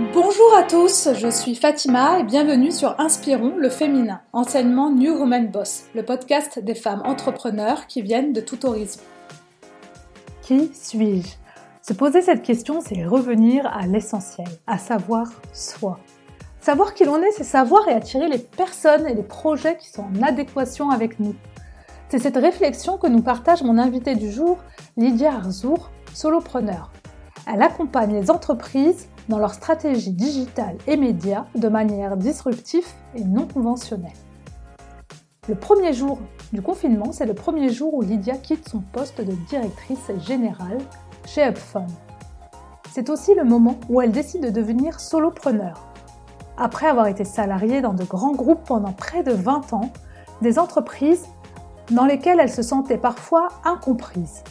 Bonjour à tous, je suis Fatima et bienvenue sur Inspirons le féminin, enseignement New Woman Boss, le podcast des femmes entrepreneurs qui viennent de tout horizon. Qui suis-je? Se poser cette question, c'est revenir à l'essentiel, à savoir soi. Savoir qui l'on est, c'est savoir et attirer les personnes et les projets qui sont en adéquation avec nous. C'est cette réflexion que nous partage mon invité du jour, Lydia Arzour, solopreneur. Elle accompagne les entreprises dans leur stratégie digitale et média de manière disruptive et non conventionnelle. Le premier jour du confinement, c'est le premier jour où Lydia quitte son poste de directrice générale chez Upfun. C'est aussi le moment où elle décide de devenir solopreneur. Après avoir été salariée dans de grands groupes pendant près de 20 ans, des entreprises dans lesquelles elle se sentait parfois incomprise.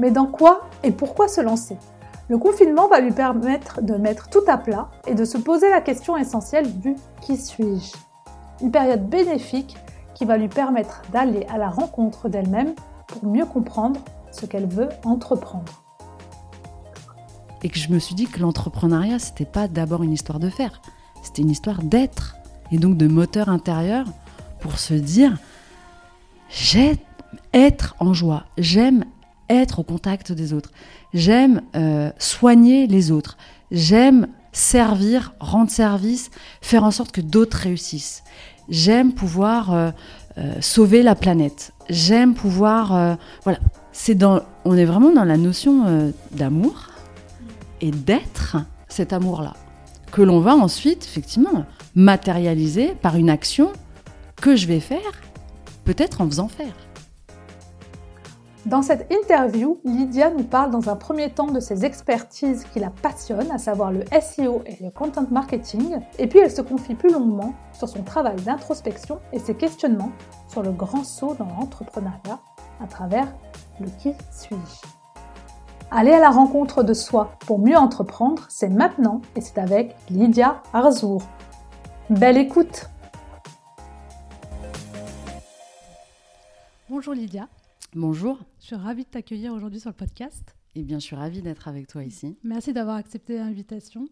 Mais dans quoi et pourquoi se lancer? Le confinement va lui permettre de mettre tout à plat et de se poser la question essentielle du qui suis-je Une période bénéfique qui va lui permettre d'aller à la rencontre d'elle-même pour mieux comprendre ce qu'elle veut entreprendre. Et que je me suis dit que l'entrepreneuriat, c'était pas d'abord une histoire de faire, c'était une histoire d'être et donc de moteur intérieur pour se dire j'aime être en joie, j'aime être au contact des autres, j'aime euh, soigner les autres, j'aime servir, rendre service, faire en sorte que d'autres réussissent. J'aime pouvoir euh, euh, sauver la planète. J'aime pouvoir, voilà, c'est dans, on est vraiment dans la notion d'amour et d'être cet amour-là que l'on va ensuite effectivement matérialiser par une action que je vais faire peut-être en faisant faire. Dans cette interview, Lydia nous parle dans un premier temps de ses expertises qui la passionnent, à savoir le SEO et le content marketing, et puis elle se confie plus longuement sur son travail d'introspection et ses questionnements sur le grand saut dans l'entrepreneuriat à travers le qui suis-je. Aller à la rencontre de soi pour mieux entreprendre, c'est maintenant et c'est avec Lydia Arzour. Belle écoute Bonjour Lydia. Bonjour. Je suis ravie de t'accueillir aujourd'hui sur le podcast. Eh bien, je suis ravie d'être avec toi ici. Merci d'avoir accepté l'invitation.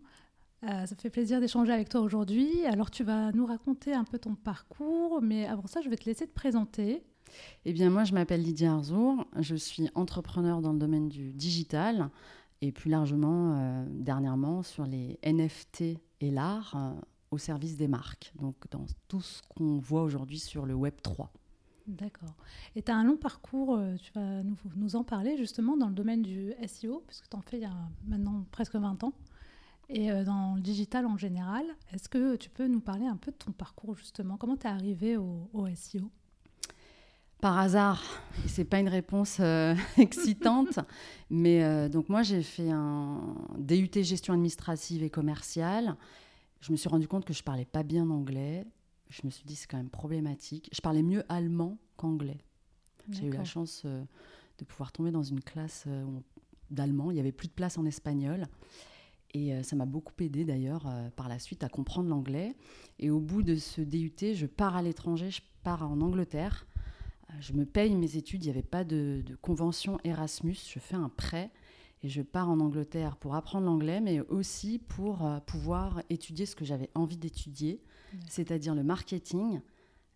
Euh, ça fait plaisir d'échanger avec toi aujourd'hui. Alors, tu vas nous raconter un peu ton parcours, mais avant ça, je vais te laisser te présenter. Eh bien, moi, je m'appelle Lydia Arzour. Je suis entrepreneur dans le domaine du digital et plus largement, euh, dernièrement, sur les NFT et l'art euh, au service des marques. Donc, dans tout ce qu'on voit aujourd'hui sur le Web 3. D'accord. Et tu as un long parcours, euh, tu vas nous, en parler justement dans le domaine du SEO, puisque tu en fais il y a maintenant presque 20 ans, et euh, dans le digital en général. Est-ce que tu peux nous parler un peu de ton parcours justement? Comment tu es arrivé au, SEO par hasard, c'est pas une réponse euh, excitante, mais donc moi j'ai fait un DUT gestion administrative et commerciale. Je me suis rendu compte que je parlais pas bien anglais je me suis dit c'est quand même problématique. Je parlais mieux allemand qu'anglais. J'ai eu la chance euh, de pouvoir tomber dans une classe euh, d'allemand. Il n'y avait plus de place en espagnol. Et euh, ça m'a beaucoup aidé d'ailleurs par la suite à comprendre l'anglais. Et au bout de ce DUT, je pars à l'étranger, je pars en Angleterre. je me paye mes études, il n'y avait pas de, de, convention Erasmus. Je fais un prêt et je pars en Angleterre pour apprendre l'anglais, mais aussi pour pouvoir étudier ce que j'avais envie d'étudier c'est-à-dire le marketing,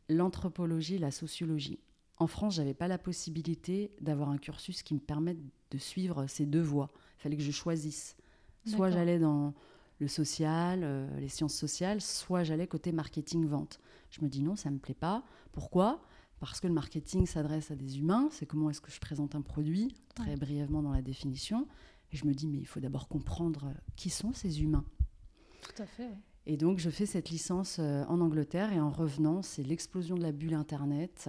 l'anthropologie, la sociologie. En France, j'avais pas la possibilité d'avoir un cursus qui me permette de suivre ces deux voies. Il fallait que je choisisse. Soit j'allais dans le social, euh, les sciences sociales, soit j'allais côté marketing-vente. Je me dis non, ça me plaît pas. Pourquoi? Parce que le marketing s'adresse à des humains, c'est comment est-ce que je présente un produit, très brièvement dans la définition. Et je me dis, mais il faut d'abord comprendre qui sont ces humains. Tout à fait. Et donc, je fais cette licence euh, en Angleterre et en revenant, c'est l'explosion de la bulle Internet.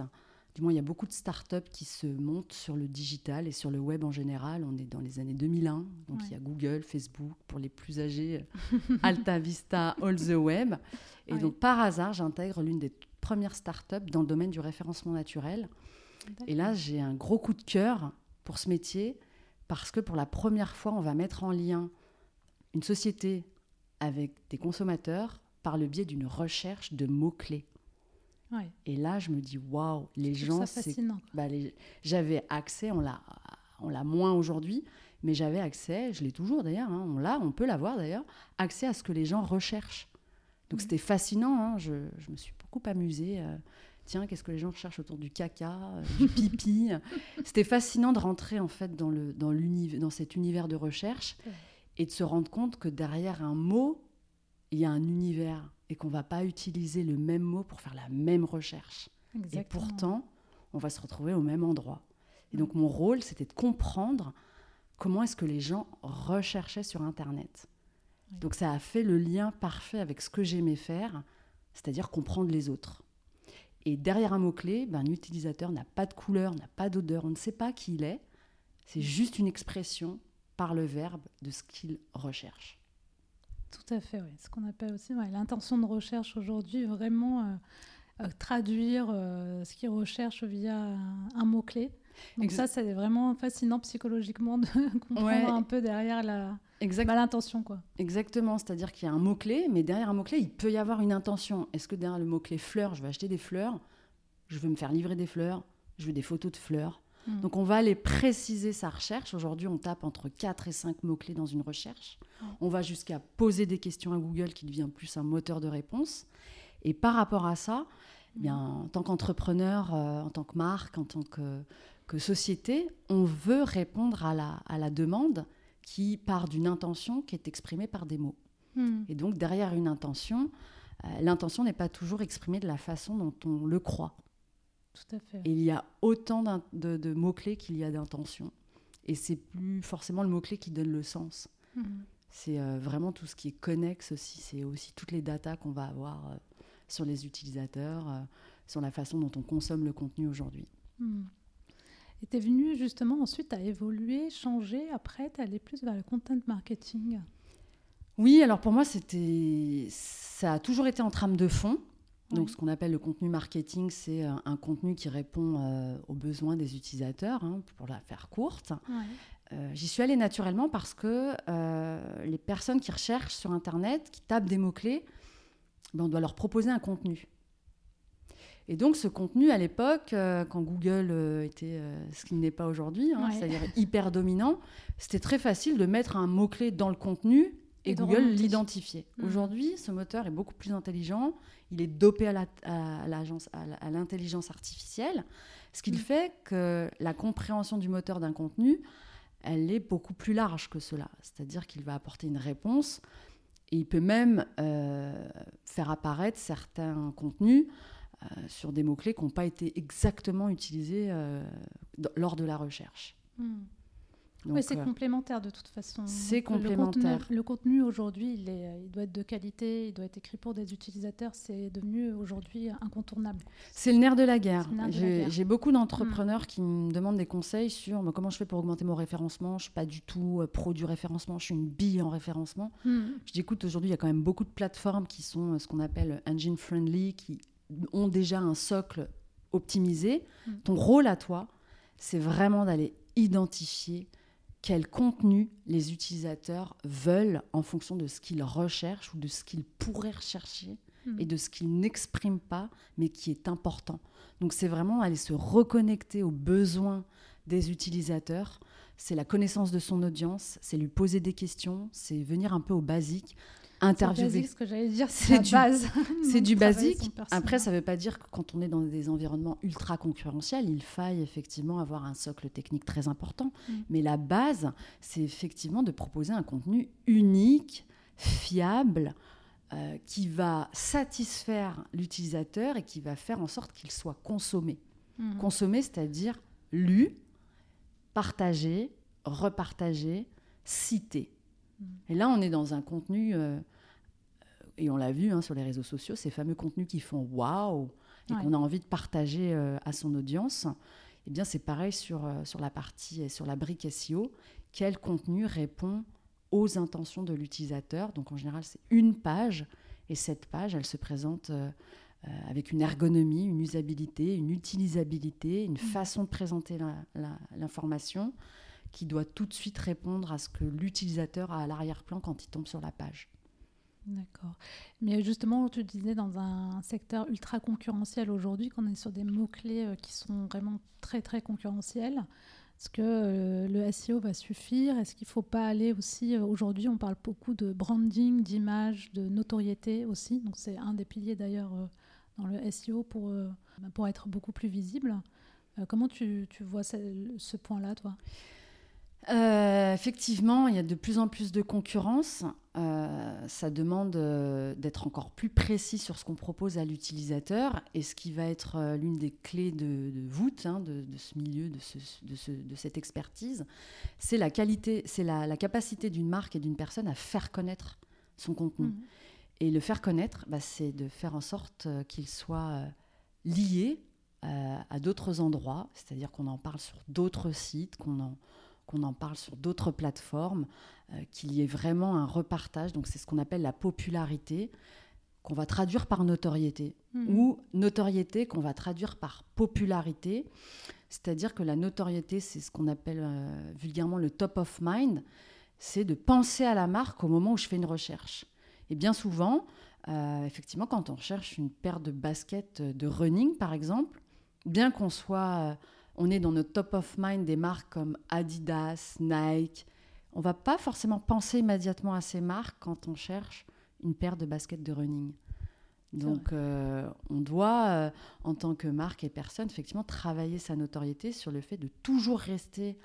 Du moins, il y a beaucoup de startups qui se montent sur le digital et sur le web en général. On est dans les années 2001, donc il y a Google, Facebook, pour les plus âgés, euh, Alta Vista, All the Web. Et donc, par hasard, j'intègre l'une des premières startups dans le domaine du référencement naturel. Et là, j'ai un gros coup de cœur pour ce métier parce que pour la première fois, on va mettre en lien une société avec des consommateurs par le biais d'une recherche de mots-clés. Et là, je me dis, waouh, les gens, c'est bah, J'avais accès, on l'a, on l'a moins aujourd'hui, mais j'avais accès, je l'ai toujours d'ailleurs, hein, on l'a, on peut l'avoir d'ailleurs, accès à ce que les gens recherchent. Donc c'était fascinant, hein, je, me suis beaucoup amusée. Euh, tiens, qu'est-ce que les gens recherchent autour du caca, euh, du pipi C'était fascinant de rentrer en fait dans, le, dans, dans cet univers de recherche et de se rendre compte que derrière un mot, il y a un univers et qu'on va pas utiliser le même mot pour faire la même recherche. Et pourtant, on va se retrouver au même endroit. Et donc mon rôle, c'était de comprendre comment est-ce que les gens recherchaient sur Internet. Donc ça a fait le lien parfait avec ce que j'aimais faire, c'est-à-dire comprendre les autres. Et derrière un mot-clé, ben, un utilisateur n'a pas de couleur, n'a pas d'odeur, on ne sait pas qui il est. C'est juste une expression par le verbe de ce qu'il recherche. Tout à fait, oui. Ce qu'on appelle aussi l'intention de recherche aujourd'hui, vraiment euh, euh, traduire euh, ce qu'il recherche via un mot-clé. Donc ça, c'est vraiment fascinant psychologiquement de comprendre un peu derrière la bah, l'intention. quoi. Exactement, c'est-à-dire qu'il y a un mot-clé, mais derrière un mot-clé, il peut y avoir une intention. Est-ce que derrière le mot-clé fleurs, je vais acheter des fleurs, je veux me faire livrer des fleurs, je veux des photos de fleurs hmm. donc on va aller préciser sa recherche. Aujourd'hui, on tape entre 4 et 5 mots-clés dans une recherche. On va jusqu'à poser des questions à Google qui devient plus un moteur de réponse. Et par rapport à ça, eh bien, en tant qu'entrepreneur, euh, en tant que marque, en tant que que société, on veut répondre à la, à la demande qui part d'une intention qui est exprimée par des mots. Et donc derrière une intention, euh, l'intention n'est pas toujours exprimée de la façon dont on le croit. Tout à fait. il y a autant de, mots-clés qu'il y a d'intentions. Et c'est plus forcément le mot-clé qui donne le sens. Hmm. C'est euh, vraiment tout ce qui est connexe aussi. C'est aussi toutes les datas qu'on va avoir euh, sur les utilisateurs, sur la façon dont on consomme le contenu aujourd'hui. Hmm. Et tu es venu justement ensuite à évoluer, changer, après tu allé plus vers le content marketing? Oui, alors pour moi, c'était, ça a toujours été en trame de fond. Donc, ce qu'on appelle le contenu marketing, c'est euh, un, contenu qui répond euh, aux besoins des utilisateurs, hein, pour la faire courte. Euh, j'y suis allée naturellement parce que les personnes qui recherchent sur Internet, qui tapent des mots-clés, ben, on doit leur proposer un contenu. Et donc ce contenu, à l'époque, quand Google était ce qu'il n'est pas aujourd'hui, hein, c'est-à-dire hyper dominant, c'était très facile de mettre un mot-clé dans le contenu et, Google l'identifier. Mm. Aujourd'hui, ce moteur est beaucoup plus intelligent, il est dopé à l'intelligence artificielle, ce qui mm. fait que la compréhension du moteur d'un contenu, elle est beaucoup plus large que cela. C'est-à-dire qu'il va apporter une réponse et il peut même faire apparaître certains contenus euh, sur des mots-clés qui n'ont pas été exactement utilisés euh, lors de la recherche. Hmm. Oui, c'est euh, complémentaire de toute façon. C'est complémentaire. Le contenu, aujourd'hui, il, il, doit être de qualité, il doit être écrit pour des utilisateurs. C'est devenu aujourd'hui incontournable. C'est le nerf de la guerre. J'ai beaucoup d'entrepreneurs hmm. qui me demandent des conseils sur bah, comment je fais pour augmenter mon référencement. Je ne suis pas du tout pro du référencement, je suis une bille en référencement. Hmm. Je dis écoute, aujourd'hui, il y a quand même beaucoup de plateformes qui sont ce qu'on appelle engine friendly, qui ont déjà un socle optimisé. Mm. Ton rôle à toi, c'est vraiment d'aller identifier quel contenu les utilisateurs veulent en fonction de ce qu'ils recherchent ou de ce qu'ils pourraient rechercher et de ce qu'ils n'expriment pas, mais qui est important. Donc c'est vraiment aller se reconnecter aux besoins des utilisateurs. C'est la connaissance de son audience, c'est lui poser des questions, c'est venir un peu au basique interviewer. ce que j'allais dire, c'est du base. c'est du basique. Après, ça ne veut pas dire que quand on est dans des environnements ultra concurrentiels, il faille effectivement avoir un socle technique très important. Mm. Mais la base, c'est effectivement de proposer un contenu unique, fiable, euh, qui va satisfaire l'utilisateur et qui va faire en sorte qu'il soit consommé. Mm. Consommé, c'est-à-dire lu, partagé, repartagé, cité. Et là, on est dans un contenu, euh, et on l'a vu hein, sur les réseaux sociaux, ces fameux contenus qui font waouh et qu'on a envie de partager euh, à son audience. Eh bien, c'est pareil sur, euh, sur la partie, sur la brique SEO. Quel contenu répond aux intentions de l'utilisateur? Donc, en général, c'est une page. Et cette page, elle se présente avec une ergonomie, une usabilité, une utilisabilité, une mmh. façon de présenter l'information qui doit tout de suite répondre à ce que l'utilisateur a à l'arrière-plan quand il tombe sur la page. D'accord. Mais justement, tu disais dans un secteur ultra concurrentiel aujourd'hui qu'on est sur des mots-clés euh, qui sont vraiment très très concurrentiels. Est-ce que euh, le SEO va suffire? Est-ce qu'il ne faut pas aller aussi euh, Aujourd'hui, on parle beaucoup de branding, d'image, de notoriété aussi. Donc, c'est un des piliers d'ailleurs dans le SEO pour, pour être beaucoup plus visible. comment tu, tu vois ce, ce point-là, toi? Effectivement, il y a de plus en plus de concurrence. Euh, ça demande euh, d'être encore plus précis sur ce qu'on propose à l'utilisateur. Et ce qui va être euh, l'une des clés de, voûte hein, de, ce milieu, de, de, cette expertise, c'est la qualité, c'est la, capacité d'une marque et d'une personne à faire connaître son contenu. Mmh. Et le faire connaître, bah, c'est de faire en sorte qu'il soit lié à d'autres endroits, c'est-à-dire qu'on en parle sur d'autres sites, qu'on en qu'on en parle sur d'autres plateformes, euh, qu'il y ait vraiment un repartage. Donc c'est ce qu'on appelle la popularité, qu'on va traduire par notoriété, mhm. ou notoriété qu'on va traduire par popularité. C'est-à-dire que la notoriété, c'est ce qu'on appelle euh, vulgairement le top of mind, c'est de penser à la marque au moment où je fais une recherche. Et bien souvent, euh, effectivement, quand on recherche une paire de baskets de running, par exemple, bien qu'on soit on est dans notre top of mind des marques comme Adidas, Nike. On va pas forcément penser immédiatement à ces marques quand on cherche une paire de baskets de running. Donc, euh, on doit, euh, en tant que marque et personne, effectivement, travailler sa notoriété sur le fait de toujours rester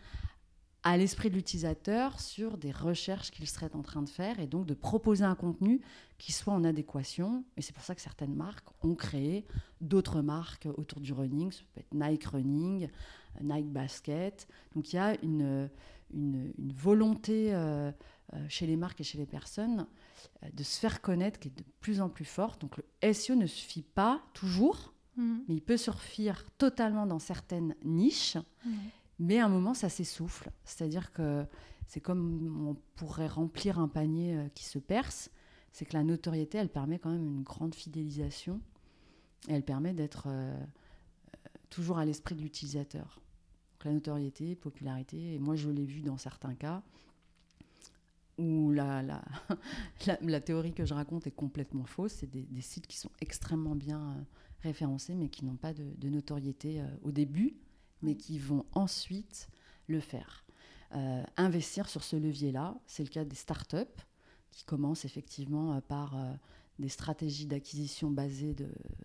à l'esprit de l'utilisateur sur des recherches qu'il serait en train de faire et donc de proposer un contenu qui soit en adéquation. Et c'est pour ça que certaines marques ont créé d'autres marques autour du running. Ça peut être Nike Running, Nike Basket. Donc il y a une, une, volonté euh, euh, chez les marques et chez les personnes euh, de se faire connaître qui est de plus en plus forte. Donc le SEO ne suffit pas toujours, mmh. mais il peut surfir totalement dans certaines niches. Mmh. Mais à un moment, ça s'essouffle. C'est-à-dire que c'est comme on pourrait remplir un panier euh, qui se perce. C'est que la notoriété, elle permet quand même une grande fidélisation. Elle permet d'être euh, toujours à l'esprit de l'utilisateur. La notoriété, popularité. Et moi, je l'ai vu dans certains cas où la, la, la, théorie que je raconte est complètement fausse. C'est des, sites qui sont extrêmement bien euh, référencés, mais qui n'ont pas de notoriété au début mais qui vont ensuite le faire. Euh, investir sur ce levier-là, c'est le cas des startups qui commencent effectivement euh, par euh, des stratégies d'acquisition basées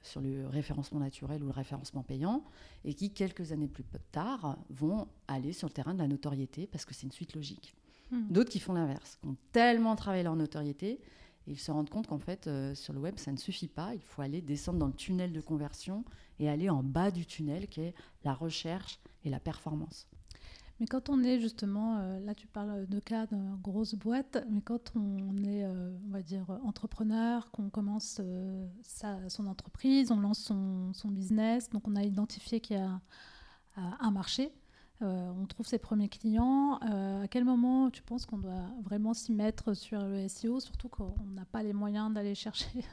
sur le référencement naturel ou le référencement payant, et qui, quelques années plus tard, vont aller sur le terrain de la notoriété parce que c'est une suite logique. Hmm. D'autres qui font l'inverse, qui ont tellement travaillé leur notoriété ils se rendent compte qu'en fait, euh, sur le web, ça ne suffit pas. Il faut aller descendre dans le tunnel de conversion et aller en bas du tunnel, qui est la recherche et la performance. Mais quand on est justement, euh, là tu parles de cas de grosse boîte, mais quand on est, euh, on va dire, entrepreneur, qu'on commence sa, son entreprise, on lance son, son, business, donc on a identifié qu'il y a un marché, euh, on trouve ses premiers clients. Euh, à quel moment tu penses qu'on doit vraiment s'y mettre sur le SEO, surtout qu'on n'a pas les moyens d'aller chercher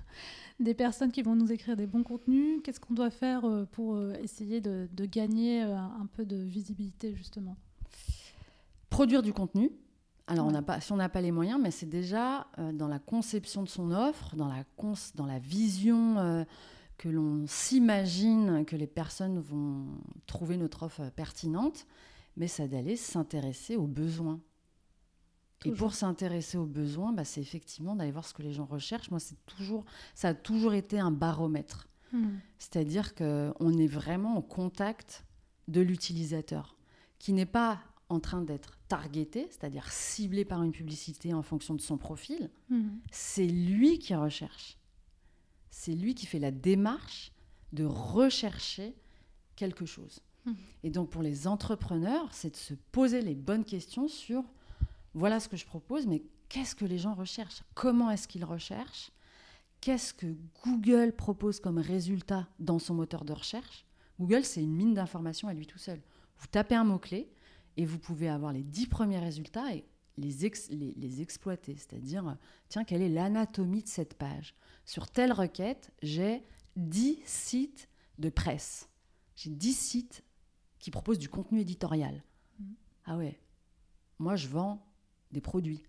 des personnes qui vont nous écrire des bons contenus? Qu'est-ce qu'on doit faire euh, pour essayer de, gagner un peu de visibilité justement? Produire du contenu. Alors, on pas, si on n'a pas les moyens, mais c'est déjà dans la conception de son offre, dans la, dans la vision que l'on s'imagine que les personnes vont trouver notre offre pertinente, mais c'est d'aller s'intéresser aux besoins. Et pour s'intéresser aux besoins, bah, c'est effectivement d'aller voir ce que les gens recherchent. Moi, c'est toujours, ça a toujours été un baromètre. Hmm. C'est-à-dire qu'on est vraiment au contact de l'utilisateur, qui n'est pas en train d'être targeté, c'est-à-dire ciblé par une publicité en fonction de son profil. Hmm. C'est lui qui recherche c'est lui qui fait la démarche de rechercher quelque chose. Mmh. Et donc pour les entrepreneurs, c'est de se poser les bonnes questions sur voilà ce que je propose, mais qu'est-ce que les gens recherchent? Comment est-ce qu'ils recherchent? Qu'est-ce que Google propose comme résultat dans son moteur de recherche? Google, c'est une mine d'informations à lui tout seul. Vous tapez un mot-clé et vous pouvez avoir les dix premiers résultats et les, les exploiter. C'est-à-dire, tiens, quelle est l'anatomie de cette page? Sur telle requête, j'ai 10 sites de presse. J'ai 10 sites qui proposent du contenu éditorial. Mm. Ah ouais, moi je vends des produits.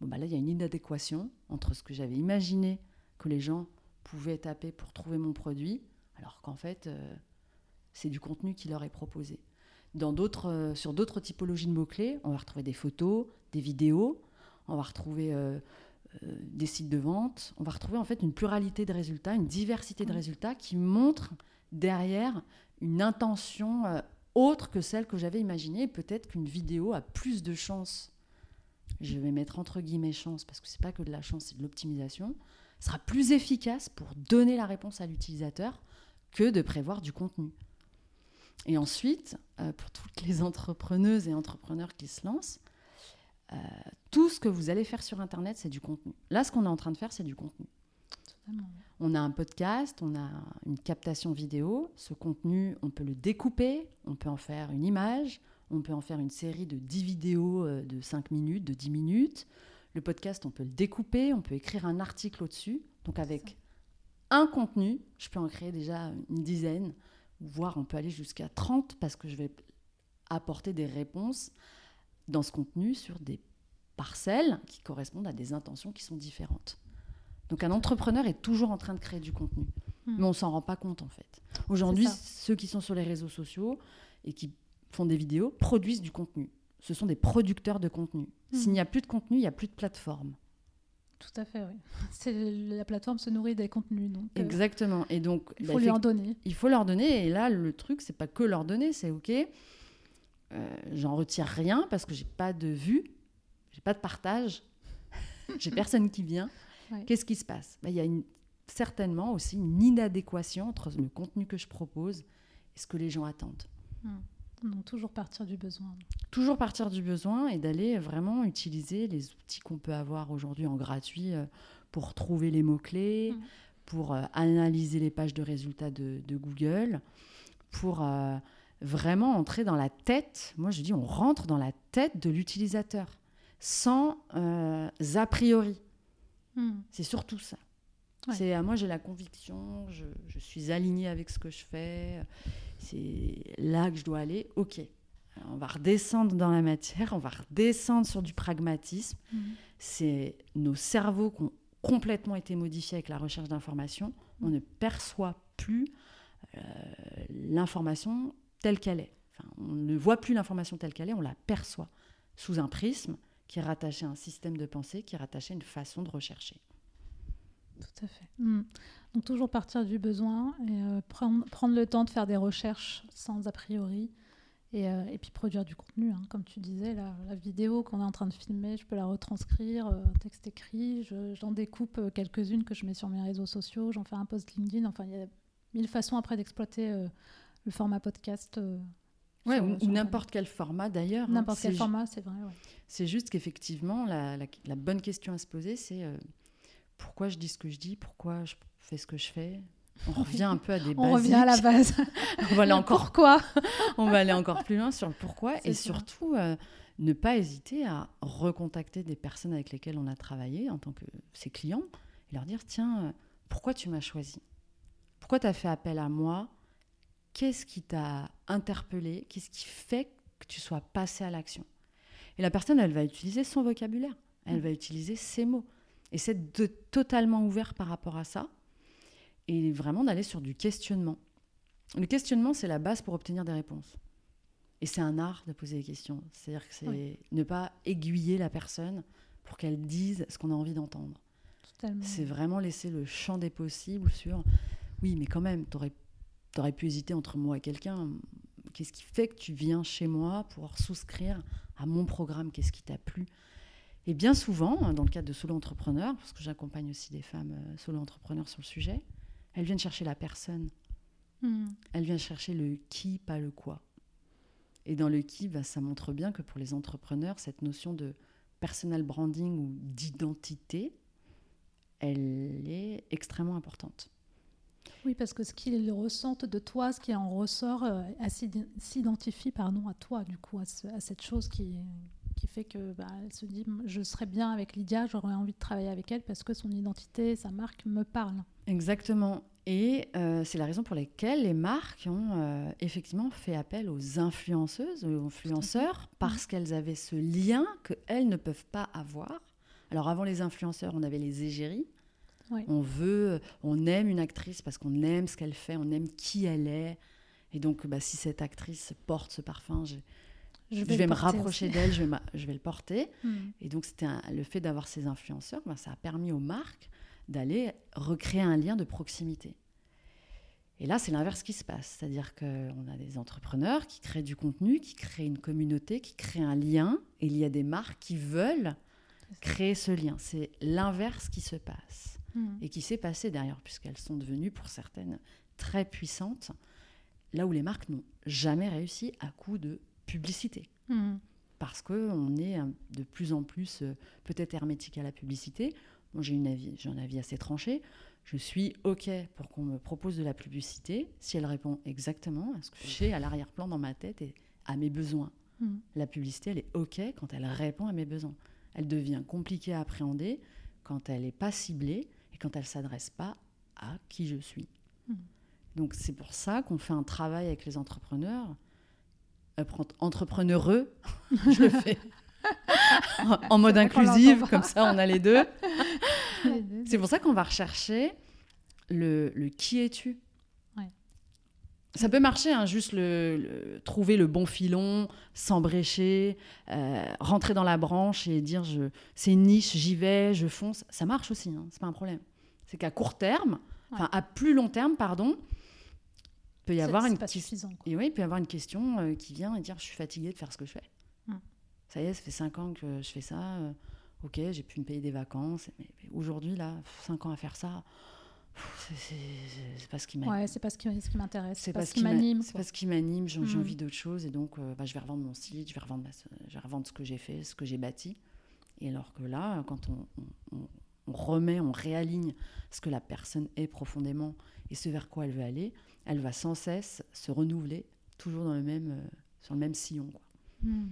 Bon, bah là, il y a une inadéquation entre ce que j'avais imaginé que les gens pouvaient taper pour trouver mon produit, alors qu'en fait, euh, c'est du contenu qui leur est proposé. dans d'autres, sur d'autres typologies de mots-clés, on va retrouver des photos, des vidéos, on va retrouver des sites de vente, on va retrouver en fait une pluralité de résultats, une diversité de résultats qui montrent derrière une intention autre que celle que j'avais imaginée. Peut-être qu'une vidéo a plus de chances, je vais mettre entre guillemets chance, parce que c'est pas que de la chance, c'est de l'optimisation, sera plus efficace pour donner la réponse à l'utilisateur que de prévoir du contenu. Et ensuite, euh, pour toutes les entrepreneuses et entrepreneurs qui se lancent, euh, tout ce que vous allez faire sur Internet, c'est du contenu. Là, ce qu'on est en train de faire, c'est du contenu. On a un podcast, on a une captation vidéo. Ce contenu, on peut le découper, on peut en faire une image, on peut en faire une série de 10 vidéos euh, de 5 minutes, de 10 minutes. Le podcast, on peut le découper, on peut écrire un article au-dessus. Donc avec un contenu, je peux en créer déjà une dizaine, voire on peut aller jusqu'à 30 parce que je vais apporter des réponses dans ce contenu sur des parcelles qui correspondent à des intentions qui sont différentes. Donc un entrepreneur est toujours en train de créer du contenu, hmm. mais on s'en rend pas compte en fait. Aujourd'hui, ceux qui sont sur les réseaux sociaux et qui font des vidéos produisent du contenu. Ce sont des producteurs de contenu. Hmm. S'il n'y a plus de contenu, il n'y a plus de plateforme. Tout à fait, oui. La plateforme se nourrit des contenus. Donc, euh, Exactement. Et donc, il bah, faut leur donner. Il faut leur donner. Et là, le truc, c'est pas que leur donner, c'est OK. Euh, j'en retire rien parce que j'ai pas de vue, j'ai pas de partage, j'ai personne qui vient. Qu'est-ce qui se passe? Bah, Il y a une, certainement aussi une inadéquation entre le contenu que je propose et ce que les gens attendent. Hmm. Donc, toujours partir du besoin. Toujours partir du besoin et d'aller vraiment utiliser les outils qu'on peut avoir aujourd'hui en gratuit euh, pour trouver les mots-clés, hmm. pour euh, analyser les pages de résultats de, Google, pour euh, vraiment entrer dans la tête. Moi, je dis, on rentre dans la tête de l'utilisateur sans a priori. Hmm. C'est surtout ça. C'est à moi j'ai la conviction, je, suis alignée avec ce que je fais, c'est là que je dois aller. Ok, on va redescendre dans la matière, on va redescendre sur du pragmatisme. Hmm. C'est nos cerveaux qui ont complètement été modifiés avec la recherche d'informations. On ne perçoit plus euh, l'information telle qu'elle est. on ne voit plus l'information telle qu'elle est, on la perçoit sous un prisme qui est rattaché à un système de pensée, qui est rattaché à une façon de rechercher. Tout à fait. Hmm. Donc toujours partir du besoin et euh, prendre, prendre, le temps de faire des recherches sans a priori et, euh, et puis produire du contenu. Hein. Comme tu disais, la, la vidéo qu'on est en train de filmer, je peux la retranscrire, euh, texte écrit, j'en découpe quelques-unes que je mets sur mes réseaux sociaux, j'en fais un post LinkedIn. Enfin, il y a mille façons après d'exploiter le format podcast Ouais, ou, n'importe quel format d'ailleurs. Hein. N'importe quel format, c'est vrai. C'est juste qu'effectivement, la, la, bonne question à se poser, c'est euh, pourquoi je dis ce que je dis, pourquoi je fais ce que je fais? On revient un peu à des bases. On revient à la base. on va aller encore. Pourquoi On va aller encore plus loin sur le pourquoi et surtout euh, ne pas hésiter à recontacter des personnes avec lesquelles on a travaillé en tant que ses clients et leur dire tiens, euh, pourquoi tu m'as choisi? Pourquoi tu as fait appel à moi? Qu'est-ce qui t'a interpellé, qu'est-ce qui fait que tu sois passé à l'action? Et la personne, elle va utiliser son vocabulaire, elle mm. va utiliser ses mots. Et c'est de totalement ouvert par rapport à ça, et vraiment d'aller sur du questionnement. Le questionnement, c'est la base pour obtenir des réponses. Et c'est un art de poser des questions. C'est-à-dire que c'est ne pas aiguiller la personne pour qu'elle dise ce qu'on a envie d'entendre. C'est vraiment laisser le champ des possibles sur oui, mais quand même, tu aurais tu aurais pu hésiter entre moi et quelqu'un. Qu'est-ce qui fait que tu viens chez moi pour souscrire à mon programme? Qu'est-ce qui t'a plu? Et bien souvent, dans le cadre de solo entrepreneurs, parce que j'accompagne aussi des femmes euh, solo entrepreneurs sur le sujet, elles viennent chercher la personne. Hmm. Elles viennent chercher le qui, pas le quoi. Et dans le qui, bah, ça montre bien que pour les entrepreneurs, cette notion de personal branding ou d'identité, elle est extrêmement importante. Oui, parce que ce qu'ils ressentent de toi, ce qui en ressort, euh, s'identifie pardon, à toi, du coup, à, cette chose qui, qui fait que bah, elle se dit je serais bien avec Lydia, j'aurais envie de travailler avec elle parce que son identité, sa marque me parle. Exactement. Et euh, c'est la raison pour laquelle les marques ont euh, effectivement fait appel aux influenceuses, aux influenceurs, parce qu'elles avaient ce lien qu'elles ne peuvent pas avoir. Alors avant les influenceurs, on avait les égéries, on veut, on aime une actrice parce qu'on aime ce qu'elle fait, on aime qui elle est. Et donc, bah, si cette actrice porte ce parfum, je, Je je vais, me rapprocher d'elle, je, vais ma- je vais le porter. Hmm. Et donc, c'était le fait d'avoir ces influenceurs, bah, ça a permis aux marques d'aller recréer un lien de proximité. Et là, c'est l'inverse qui se passe. C'est-à-dire qu'on a des entrepreneurs qui créent du contenu, qui créent une communauté, qui créent un lien. Et il y a des marques qui veulent créer ce lien. C'est l'inverse qui se passe. Hmm. Et qui s'est passé d'ailleurs, puisqu'elles sont devenues, pour certaines, très puissantes, là où les marques n'ont jamais réussi à coup de publicité Hmm. parce qu'on est un- de plus en plus euh, peut-être hermétique à la publicité. Moi, j'ai une avis, j'ai un avis assez tranché. Je suis OK pour qu'on me propose de la publicité si elle répond exactement à ce que j'ai à l'arrière-plan dans ma tête et à mes besoins. Hmm. La publicité, elle est OK quand elle répond à mes besoins. Elle devient compliquée à appréhender quand elle n'est pas ciblée et quand elle ne s'adresse pas à qui je suis. Hmm. Donc c'est pour ça qu'on fait un travail avec les entrepreneurs. Euh, pren- Entrepreneureux, je le fais en mode l'entend comme ça on a les deux. C'est pour ça qu'on va rechercher le, le qui es-tu. Ça peut marcher, hein, juste le, le- trouver le bon filon, s'embrécher, euh, rentrer dans la branche et dire je, c'est une niche, j'y vais, je fonce. Ça marche aussi, hein, c'est pas un problème. C'est qu'à court terme, enfin à plus long terme, pardon, peut y avoir une pas ques- suffisant. quoi. et oui, il peut y avoir une question euh, qui vient et dire je suis fatiguée de faire ce que je fais. Mm. Ça y est, ça fait cinq ans que je fais ça. euh, ok, j'ai pu me payer des vacances. Mais, mais aujourd'hui, là, cinq ans à faire ça, c'est- pas ce qui m'anime. Ouais, c'est pas ce qui, m'intéresse. C'est pas ce qui m'a- m'anime. C'est pas ce qui m'anime. J'ai j'ai Mm. envie d'autre chose. Et donc, euh, bah, je vais revendre mon site, je vais revendre, ma- je vais revendre ce que j'ai fait, ce que j'ai bâti. Et alors que là, quand on, on- on- on remet, on réaligne ce que la personne est profondément et ce vers quoi elle veut aller, elle va sans cesse se renouveler, toujours dans le même, euh, sur le même sillon. quoi. Hmm.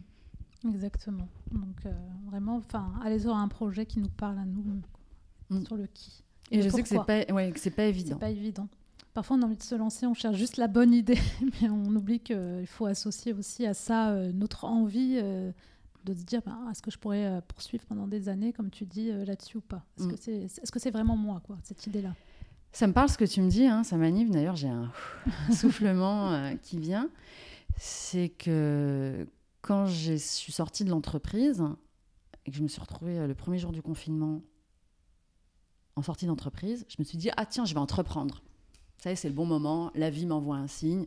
Exactement. Donc euh, vraiment, aller sur un projet qui nous parle à nous, Mm. sur le qui. Et je sais que c'est pas, ouais, que c'est pas évident. pas évident. Parfois, on a envie de se lancer, on cherche juste la bonne idée, mais on oublie qu'il faut associer aussi à ça euh, notre envie euh, de se dire ben, est-ce que je pourrais euh, poursuivre pendant des années, comme tu dis, euh, là-dessus ou pas? Est-ce Mm. que c'est est -ce c'est vraiment moi, quoi, cette idée-là? Ça me parle ce que tu me dis, hein, ça m'anime. D'ailleurs, j'ai un, soufflement euh, qui vient. C'est que quand je suis sortie de l'entreprise et que je me suis retrouvée euh, le premier jour du confinement en sortie d'entreprise, je me suis dit ah tiens, je vais entreprendre. Ça y est, c'est le bon moment. La vie m'envoie un signe.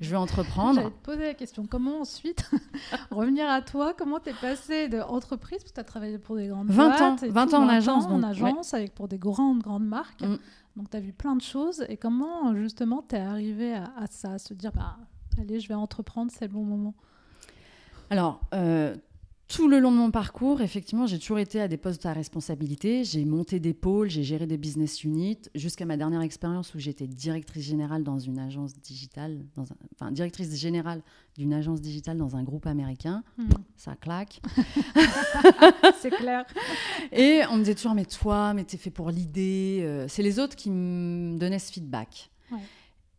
Je vais entreprendre. J'allais te poser la question comment ensuite revenir à toi Comment t'es passé de entreprise, parce que tu as travaillé pour des grandes 20 ans, boîtes et 20 tout, ans en agence, en donc, agence avec pour des grandes, grandes marques. Mm. Donc tu as vu plein de choses. Et comment justement t'es arrivé à, à ça, à se dire bah, allez, je vais entreprendre, c'est le bon moment? Alors, euh, tout le long de mon parcours, effectivement, j'ai toujours été à des postes à responsabilité. J'ai monté des pôles, j'ai géré des business units, jusqu'à ma dernière expérience où j'étais directrice générale dans une agence digitale, dans un- enfin directrice générale d'une agence digitale dans un groupe américain. Mm. Ça claque. c'est clair. Et on me disait toujours, mais toi, mais t'es fait pour l'idée. Euh, C'est les autres qui me donnaient ce feedback. Ouais.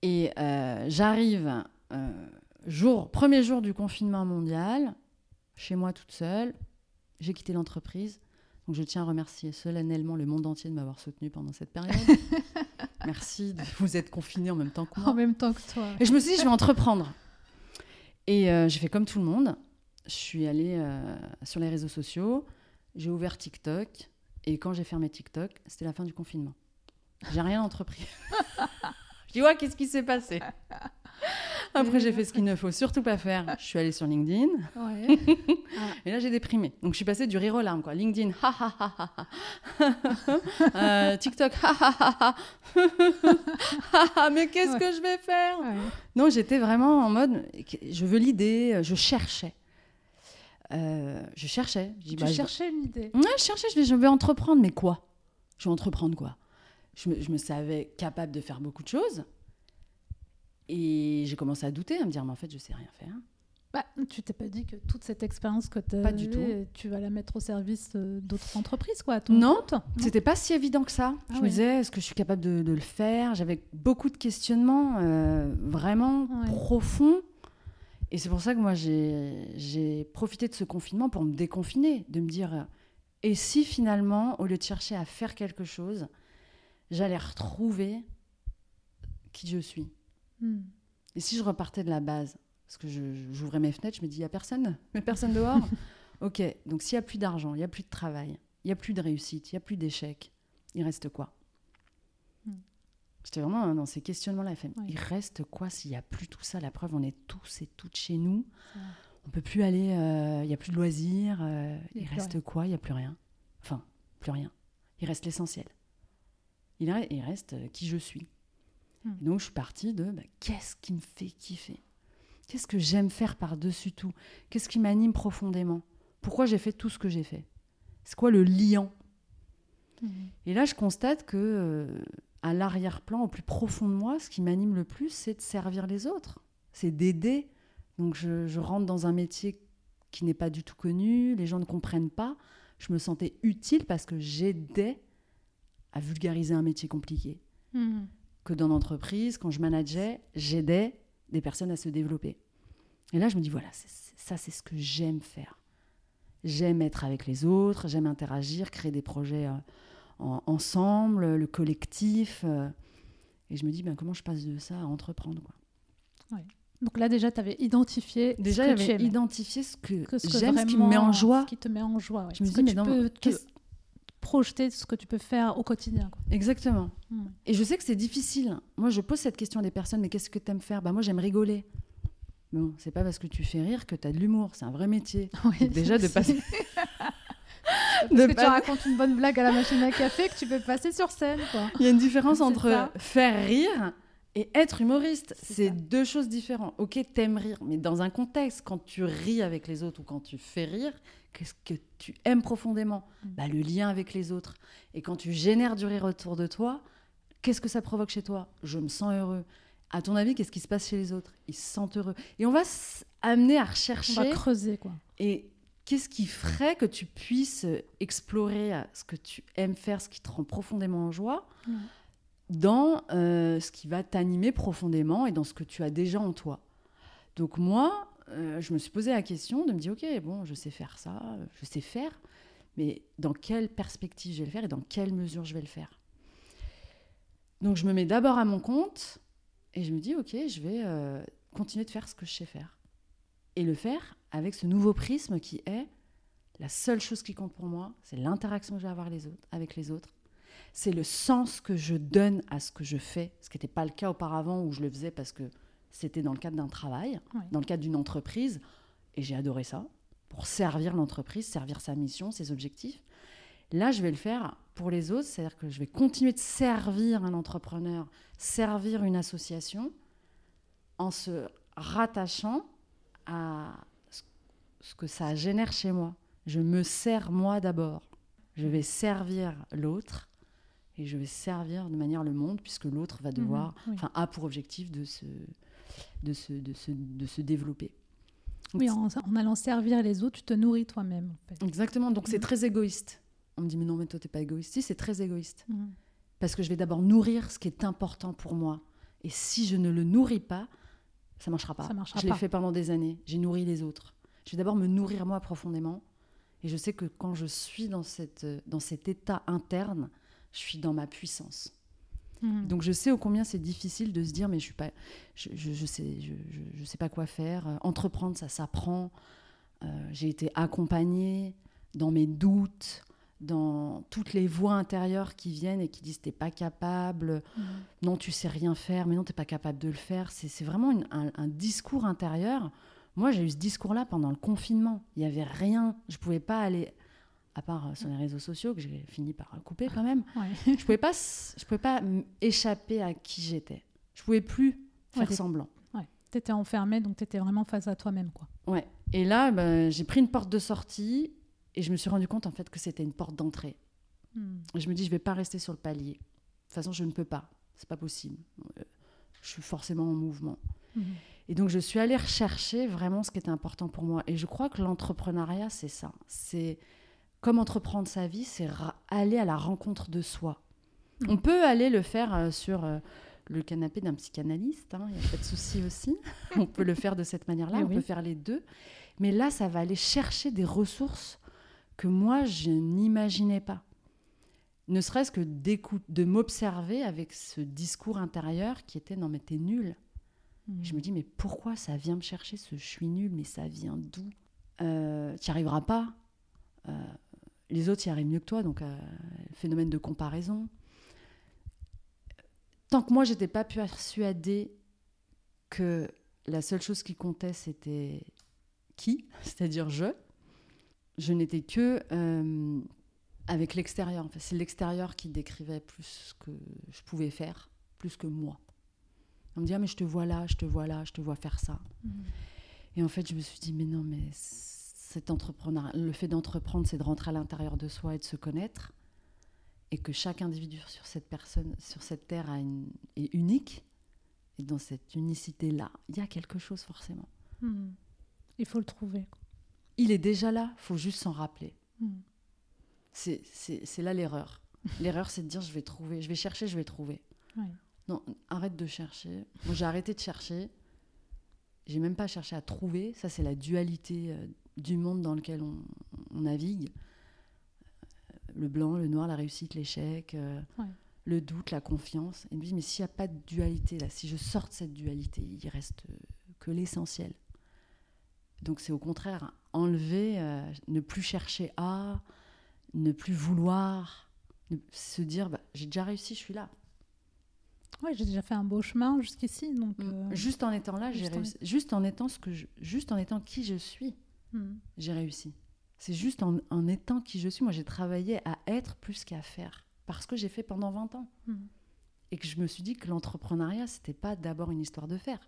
Et euh, j'arrive, euh, jour, premier jour du confinement mondial, chez moi toute seule. J'ai quitté l'entreprise. Donc je tiens à remercier solennellement le monde entier de m'avoir soutenu pendant cette période. Merci de vous être confinés en même temps que moi. En même temps que toi. Et je me suis dit, je vais entreprendre. Et euh, j'ai fait comme tout le monde. Je suis allée euh, sur les réseaux sociaux, j'ai ouvert TikTok. Et quand j'ai fermé TikTok, c'était la fin du confinement. J'ai rien entrepris. je dis, ouais, qu'est-ce qui s'est passé? Après, j'ai fait ce qu'il ne faut surtout pas faire. Je suis allée sur LinkedIn. Ouais. Et là, j'ai déprimé. Donc, je suis passée du rire aux larmes, quoi. LinkedIn, ha ha ha ha. Euh, TikTok, ha ha ha. Mais qu'est-ce Ouais. que je vais faire Ouais. non, j'étais vraiment en mode, je veux l'idée, je cherchais. Euh, je cherchais. Je dis, Tu bah, je- cherchais une idée. Ouais, je cherchais, je vais, je vais entreprendre, mais quoi? Je vais entreprendre quoi? Je me, je me savais capable de faire beaucoup de choses. Et j'ai commencé à douter, à me dire, mais en fait, je sais rien faire. Bah, tu t'es pas dit que toute cette expérience que tu Pas du tout. tu vas la mettre au service euh, d'autres entreprises, quoi, Non, C'était pas si évident que ça. Ah je ouais. me disais, est-ce que je suis capable de, de le faire? J'avais beaucoup de questionnements euh, vraiment Ouais. profonds. Et c'est pour ça que moi, j'ai profité de ce confinement pour me déconfiner, de me dire, et si finalement, au lieu de chercher à faire quelque chose, j'allais retrouver qui je suis? Hmm. Et si je repartais de la base, parce que j'ouvrais mes fenêtres, je me dis, il n'y a personne, mais personne dehors. ok, donc s'il n'y a plus d'argent, il n'y a plus de travail, il n'y a plus de réussite, il n'y a plus d'échec, il reste quoi? Hmm. J'étais vraiment dans ces questionnements-là. Il reste quoi s'il n'y a plus tout ça? La preuve, on est tous et toutes chez nous. On peut plus aller, euh, il n'y a plus de loisirs. Euh, il, reste quoi? Il n'y a plus rien. Enfin, plus rien. Il reste l'essentiel. Il, reste qui je suis. Hmm. donc, je suis partie de bah, qu'est-ce qui me fait kiffer? Qu'est-ce que j'aime faire par-dessus tout? Qu'est-ce qui m'anime profondément? Pourquoi j'ai fait tout ce que j'ai fait? C'est quoi le liant hmm. Et là, je constate que euh, à l'arrière-plan, au plus profond de moi, ce qui m'anime le plus, c'est de servir les autres, c'est d'aider. Donc, je, je rentre dans un métier qui n'est pas du tout connu, les gens ne comprennent pas. Je me sentais utile parce que j'aidais à vulgariser un métier compliqué. Hmm. Que dans l'entreprise, quand je manageais, j'aidais des personnes à se développer. Et là, je me dis, voilà, ça, c'est ce que j'aime faire. J'aime être avec les autres, j'aime interagir, créer des projets euh, ensemble, le collectif. Euh. et je me dis, ben, comment je passe de ça à entreprendre quoi. Donc là, déjà, tu avais identifié déjà, ce que j'avais identifié ce que, j'aime, ce qui me met en joie. Ce qui te met en joie. Je me dis, mais non, projeter ce que tu peux faire au quotidien. Exactement. Hmm. Et je sais que c'est difficile. Moi, je pose cette question à des personnes, mais qu'est-ce que tu aimes faire? Bah, Moi, j'aime rigoler. Bon, c'est pas parce que tu fais rire que tu as de l'humour. C'est un vrai métier. déjà, de passer. Parce que tu racontes une bonne blague à la machine à café que tu peux passer sur scène. Il y a une différence entre faire rire et être humoriste. C'est deux choses différentes. Ok, t'aimes rire, mais dans un contexte, quand tu ris avec les autres ou quand tu fais rire, qu'est-ce que tu aimes profondément mm. bah, Le lien avec les autres. Et quand tu génères du rire autour de toi, qu'est-ce que ça provoque chez toi? Je me sens heureux. À ton avis, qu'est-ce qui se passe chez les autres? Ils se sentent heureux. Et on va amener à rechercher. On va creuser, quoi. Et qu'est-ce qui ferait que tu puisses explorer ce que tu aimes faire, ce qui te rend profondément en joie? Mm. Dans euh, ce qui va t'animer profondément et dans ce que tu as déjà en toi. Donc moi, euh, je me suis posé la question de me dire, ok, bon, je sais faire ça, je sais faire, mais dans quelle perspective je vais le faire et dans quelle mesure je vais le faire? Donc je me mets d'abord à mon compte et je me dis, ok, je vais euh, continuer de faire ce que je sais faire. Et le faire avec ce nouveau prisme qui est la seule chose qui compte pour moi, c'est l'interaction que je vais avoir avec les autres. C'est le sens que je donne à ce que je fais, ce qui n'était pas le cas auparavant où je le faisais parce que c'était dans le cadre d'un travail, dans le cadre d'une entreprise, et j'ai adoré ça, pour servir l'entreprise, servir sa mission, ses objectifs. Là, je vais le faire pour les autres, c'est-à-dire que je vais continuer de servir un entrepreneur, servir une association, en se rattachant à ce que ça génère chez moi. Je me sers moi d'abord. Je vais servir l'autre et je vais servir de manière le monde puisque l'autre va mhm, devoir, enfin, a pour objectif de se, de se, de se, de se développer. oui, en, allant servir les autres, tu te nourris toi-même. Exactement, donc c'est mm. très égoïste. On me dit, mais non, mais toi, t'es pas égoïste. Si, c'est très égoïste. Mm. Parce que je vais d'abord nourrir ce qui est important pour moi. Et si je ne le nourris pas, ça marchera pas. Ça marchera je l'ai fait pendant des années. J'ai nourri les autres. Je vais d'abord me nourrir moi profondément. Et je sais que quand je suis dans, cette, dans cet état interne, je suis dans ma puissance. Hmm. Donc je sais au combien c'est difficile de se dire mais je suis pas, je, je, sais, je, je, sais pas quoi faire. Euh, entreprendre ça s'apprend. Euh, j'ai été accompagnée dans mes doutes, dans toutes les voix intérieures qui viennent et qui disent t'es pas capable, hmm. non tu sais rien faire, mais non t'es pas capable de le faire. C'est vraiment un, un, discours intérieur. Moi j'ai eu ce discours-là pendant le confinement. Il y avait rien, je pouvais pas aller à part euh, sur les réseaux sociaux que j'ai fini par couper quand même, je pouvais pas, je pouvais pas échapper à qui j'étais. Je pouvais plus faire semblant. Ouais. Tu étais enfermée, donc tu étais vraiment face à toi-même. quoi. Ouais. Et là, ben, j'ai pris une porte de sortie et je me suis rendu compte en fait que c'était une porte d'entrée. Hmm. Je me dis, je vais pas rester sur le palier. De toute façon, je ne peux pas. C'est pas possible. Euh, je suis forcément en mouvement. Hmm. Et donc, je suis allée rechercher vraiment ce qui était important pour moi. Et je crois que l'entrepreneuriat, c'est ça. C'est comme entreprendre sa vie, c'est aller à la rencontre de soi. Mm. On peut aller le faire euh, sur euh, le canapé d'un psychanalyste, il hein, n'y a pas de souci aussi. on peut le faire de cette manière-là, eh on peut faire les deux. Mais là, ça va aller chercher des ressources que moi, je n'imaginais pas. Ne serait-ce que de m'observer avec ce discours intérieur qui était non mais t'es nul. Hmm. Je me dis, mais pourquoi ça vient me chercher ce je suis nul, mais ça vient d'où? Euh, Tu n'y arriveras pas. Euh, les autres y arrivent mieux que toi, donc euh, phénomène de comparaison. Tant que moi, j'étais pas persuadée que la seule chose qui comptait, c'était qui, c'est-à-dire je, je n'étais que euh, avec l'extérieur. Enfin, c'est l'extérieur qui décrivait plus ce que je pouvais faire, plus que moi. On me dit, ah, mais je te vois là, je te vois là, je te vois faire ça. Mmh. Et en fait, je me suis dit, mais non, mais cet entrepreneur, le fait d'entreprendre, c'est de rentrer à l'intérieur de soi et de se connaître. Et que chaque individu sur cette personne, sur cette terre a une, est unique. Et dans cette unicité-là, il y a quelque chose forcément. Mmh. Il faut le trouver. Il est déjà là, il faut juste s'en rappeler. Mmh. C'est là l'erreur. L'erreur, c'est de dire je vais trouver, je vais chercher, je vais trouver. Non, arrête de chercher. Moi, j'ai arrêté de chercher. J'ai même pas cherché à trouver. Ça, c'est la dualité euh, du monde dans lequel on, navigue. Euh, le blanc, le noir, la réussite, l'échec, euh, le doute, la confiance. Et me dit, mais s'il n'y a pas de dualité là, si je sors de cette dualité, il reste que l'essentiel. Donc c'est au contraire enlever, ne plus chercher à, ne plus vouloir, se dire, bah, j'ai déjà réussi, je suis là. Oui, j'ai déjà fait un beau chemin jusqu'ici. Donc, mm. euh, Juste en étant là, j'ai réussi. Juste en étant ce que juste en étant qui je suis, mm. j'ai réussi. C'est juste en, étant qui je suis. Moi, j'ai travaillé à être plus qu'à faire parce que j'ai fait pendant 20 ans. Mm. Et que je me suis dit que l'entrepreneuriat, c'était pas d'abord une histoire de faire,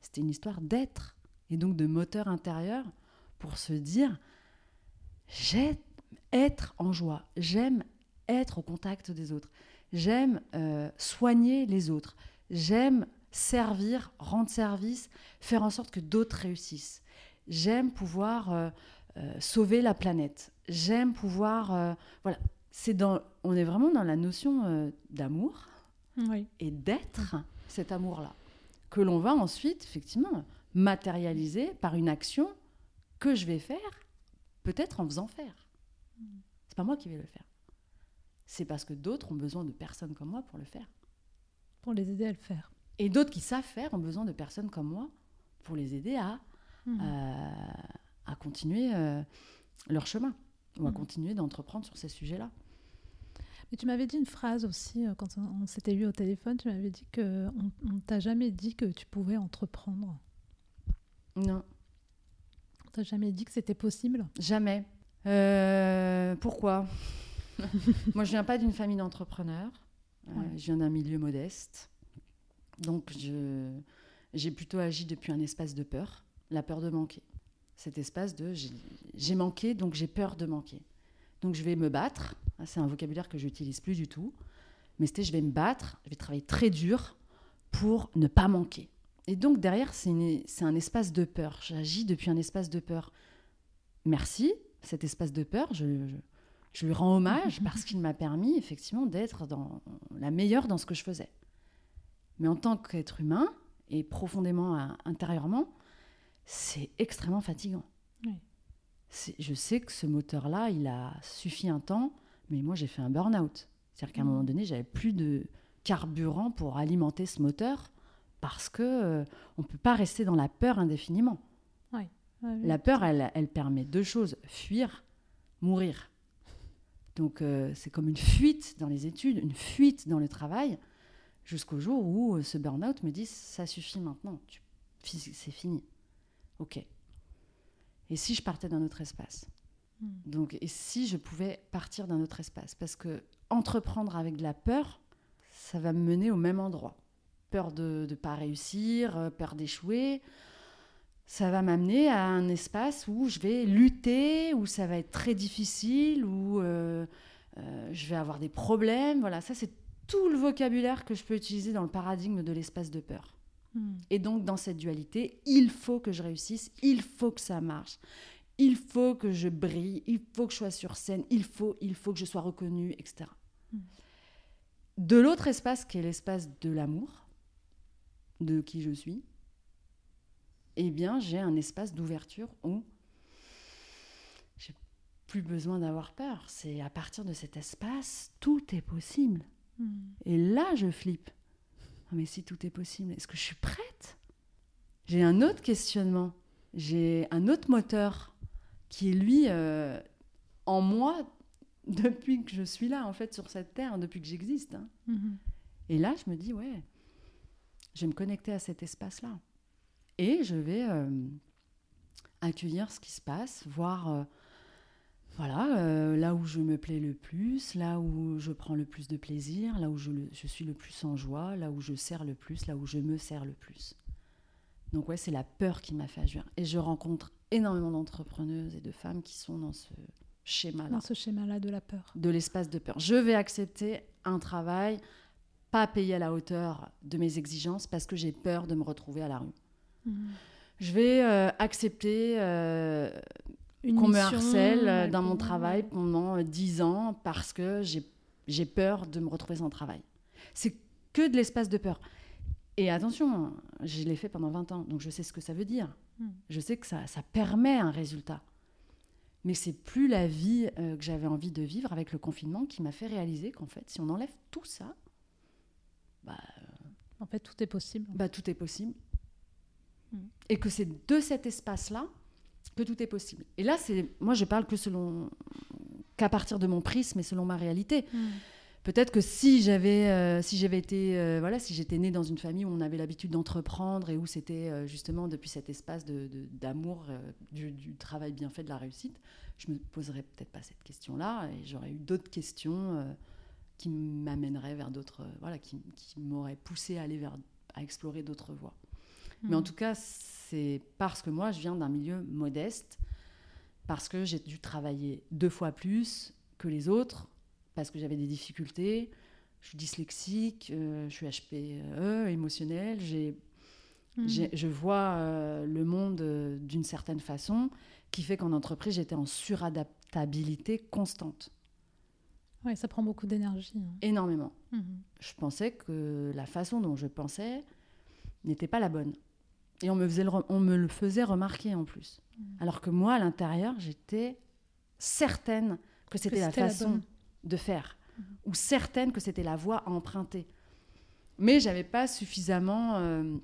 c'était une histoire d'être et donc de moteur intérieur pour se dire j'aime être en joie, j'aime être au contact des autres. J'aime euh, soigner les autres. J'aime servir, rendre service, faire en sorte que d'autres réussissent. J'aime pouvoir euh, euh, sauver la planète. J'aime pouvoir. voilà. C'est dans, on est vraiment dans la notion d'amour et d'être cet amour-là. Que l'on va ensuite, effectivement, matérialiser par une action que je vais faire, peut-être en faisant faire. C'est pas moi qui vais le faire c'est parce que d'autres ont besoin de personnes comme moi pour le faire. Pour les aider à le faire. Et d'autres qui savent faire ont besoin de personnes comme moi pour les aider à, mmh. euh, à continuer euh, leur chemin ou à mmh. continuer d'entreprendre sur ces sujets-là. Mais tu m'avais dit une phrase aussi, euh, quand on, s'était eu au téléphone, tu m'avais dit qu'on ne t'a jamais dit que tu pouvais entreprendre. Non. On t'a jamais dit que c'était possible Jamais. pourquoi? Moi, je viens pas d'une famille d'entrepreneurs. Euh, je viens d'un milieu modeste. Donc, j'ai plutôt agi depuis un espace de peur, la peur de manquer. Cet espace de j'ai manqué, donc j'ai peur de manquer. Donc, je vais me battre. Ah, c'est un vocabulaire que j'utilise plus du tout. Mais c'était je vais me battre, je vais travailler très dur pour ne pas manquer. Et donc, derrière, c'est un espace de peur. J'agis depuis un espace de peur. Merci, cet espace de peur. je je lui rends hommage parce qu'il m'a permis effectivement d'être dans la meilleure dans ce que je faisais. Mais en tant qu'être humain et profondément euh, intérieurement, c'est extrêmement fatigant. Je sais que ce moteur-là, il a suffi un temps, mais moi j'ai fait un burn-out. C'est-à-dire qu'à un moment mmh. donné, j'avais plus de carburant pour alimenter ce moteur parce que euh, on peut pas rester dans la peur indéfiniment. La peur, elle, elle permet deux choses fuir, mourir. Donc euh, c'est comme une fuite dans les études, une fuite dans le travail, jusqu'au jour où euh, ce burn-out me dit ça suffit maintenant, c'est fini. Ok. Et si je partais d'un autre espace hmm. Donc, et si je pouvais partir d'un autre espace? Parce que entreprendre avec de la peur, ça va me mener au même endroit. Peur de ne pas réussir, euh, peur d'échouer, ça va m'amener à un espace où je vais lutter, où ça va être très difficile, où euh, euh, je vais avoir des problèmes. Voilà, ça c'est tout le vocabulaire que je peux utiliser dans le paradigme de l'espace de peur. Hmm. Et donc dans cette dualité, il faut que je réussisse, il faut que ça marche, il faut que je brille, il faut que je sois sur scène, il faut, il faut que je sois reconnue, etc. Hmm. De l'autre espace qui est l'espace de l'amour, de qui je suis, eh bien, j'ai un espace d'ouverture où j'ai plus besoin d'avoir peur. C'est à partir de cet espace, tout est possible. Hmm. Et là, je flippe. Ah, mais si tout est possible, est-ce que je suis prête? J'ai un autre questionnement, j'ai un autre moteur qui est lui euh, en moi depuis que je suis là, en fait, sur cette terre, depuis que j'existe. hein. Mhm. Et là, je me dis, ouais, je vais me connecter à cet espace-là. Et je vais euh, accueillir ce qui se passe, voir euh, voilà, euh, là où je me plais le plus, là où je prends le plus de plaisir, là où je, le- je suis le plus en joie, là où je sers le plus, là où je me sers le plus. Donc ouais, c'est la peur qui m'a fait agir. Et je rencontre énormément d'entrepreneuses et de femmes qui sont dans ce schéma-là Dans ce schéma-là de la peur. de l'espace de peur. Je vais accepter un travail pas payé à la hauteur de mes exigences parce que j'ai peur de me retrouver à la rue. Mhm. Je vais euh, accepter euh, qu'on me harcèle euh, dans mon travail pendant euh, 10 ans parce que j'ai peur de me retrouver sans travail. C'est que de l'espace de peur. Et attention, je l'ai fait pendant 20 ans, donc je sais ce que ça veut dire. Mm. Je sais que ça, ça permet un résultat. Mais c'est plus la vie euh, que j'avais envie de vivre avec le confinement qui m'a fait réaliser qu'en fait, si on enlève tout ça, bah, En fait, tout est possible. bah, tout est possible. Mm. Et que c'est de cet espace-là que tout est possible. Et là, c'est moi, je parle que selon qu'à partir de mon prisme et selon ma réalité. Mhm. Peut-être que si j'avais euh, si j'avais été euh, voilà si j'étais née dans une famille où on avait l'habitude d'entreprendre et où c'était euh, justement depuis cet espace de- de- d'amour euh, du, du travail bien fait de la réussite je me poserais peut-être pas cette question là et j'aurais eu d'autres questions qui m'amèneraient vers d'autres voilà qui, qui m'auraient poussé à aller vers à explorer d'autres voies mais en Mhm. tout cas c'est parce que moi je viens d'un milieu modeste parce que j'ai dû travailler deux fois plus que les autres parce que j'avais des difficultés. Je suis dyslexique, euh, je suis HPE, émotionnelle. J'ai, Mhm. je vois euh, le monde euh, d'une certaine façon qui fait qu'en entreprise, j'étais en suradaptabilité constante, Ouais, ça prend beaucoup d'énergie. hein. énormément. Mhm. Je pensais que la façon dont je pensais n'était pas la bonne. Et on me, faisait le re- on me le faisait remarquer en plus. Mhm. Alors que moi, à l'intérieur, j'étais certaine que c'était la façon de faire, Mhm. ou certaine que c'était la voie à emprunter. Mais j'avais pas suffisamment euh,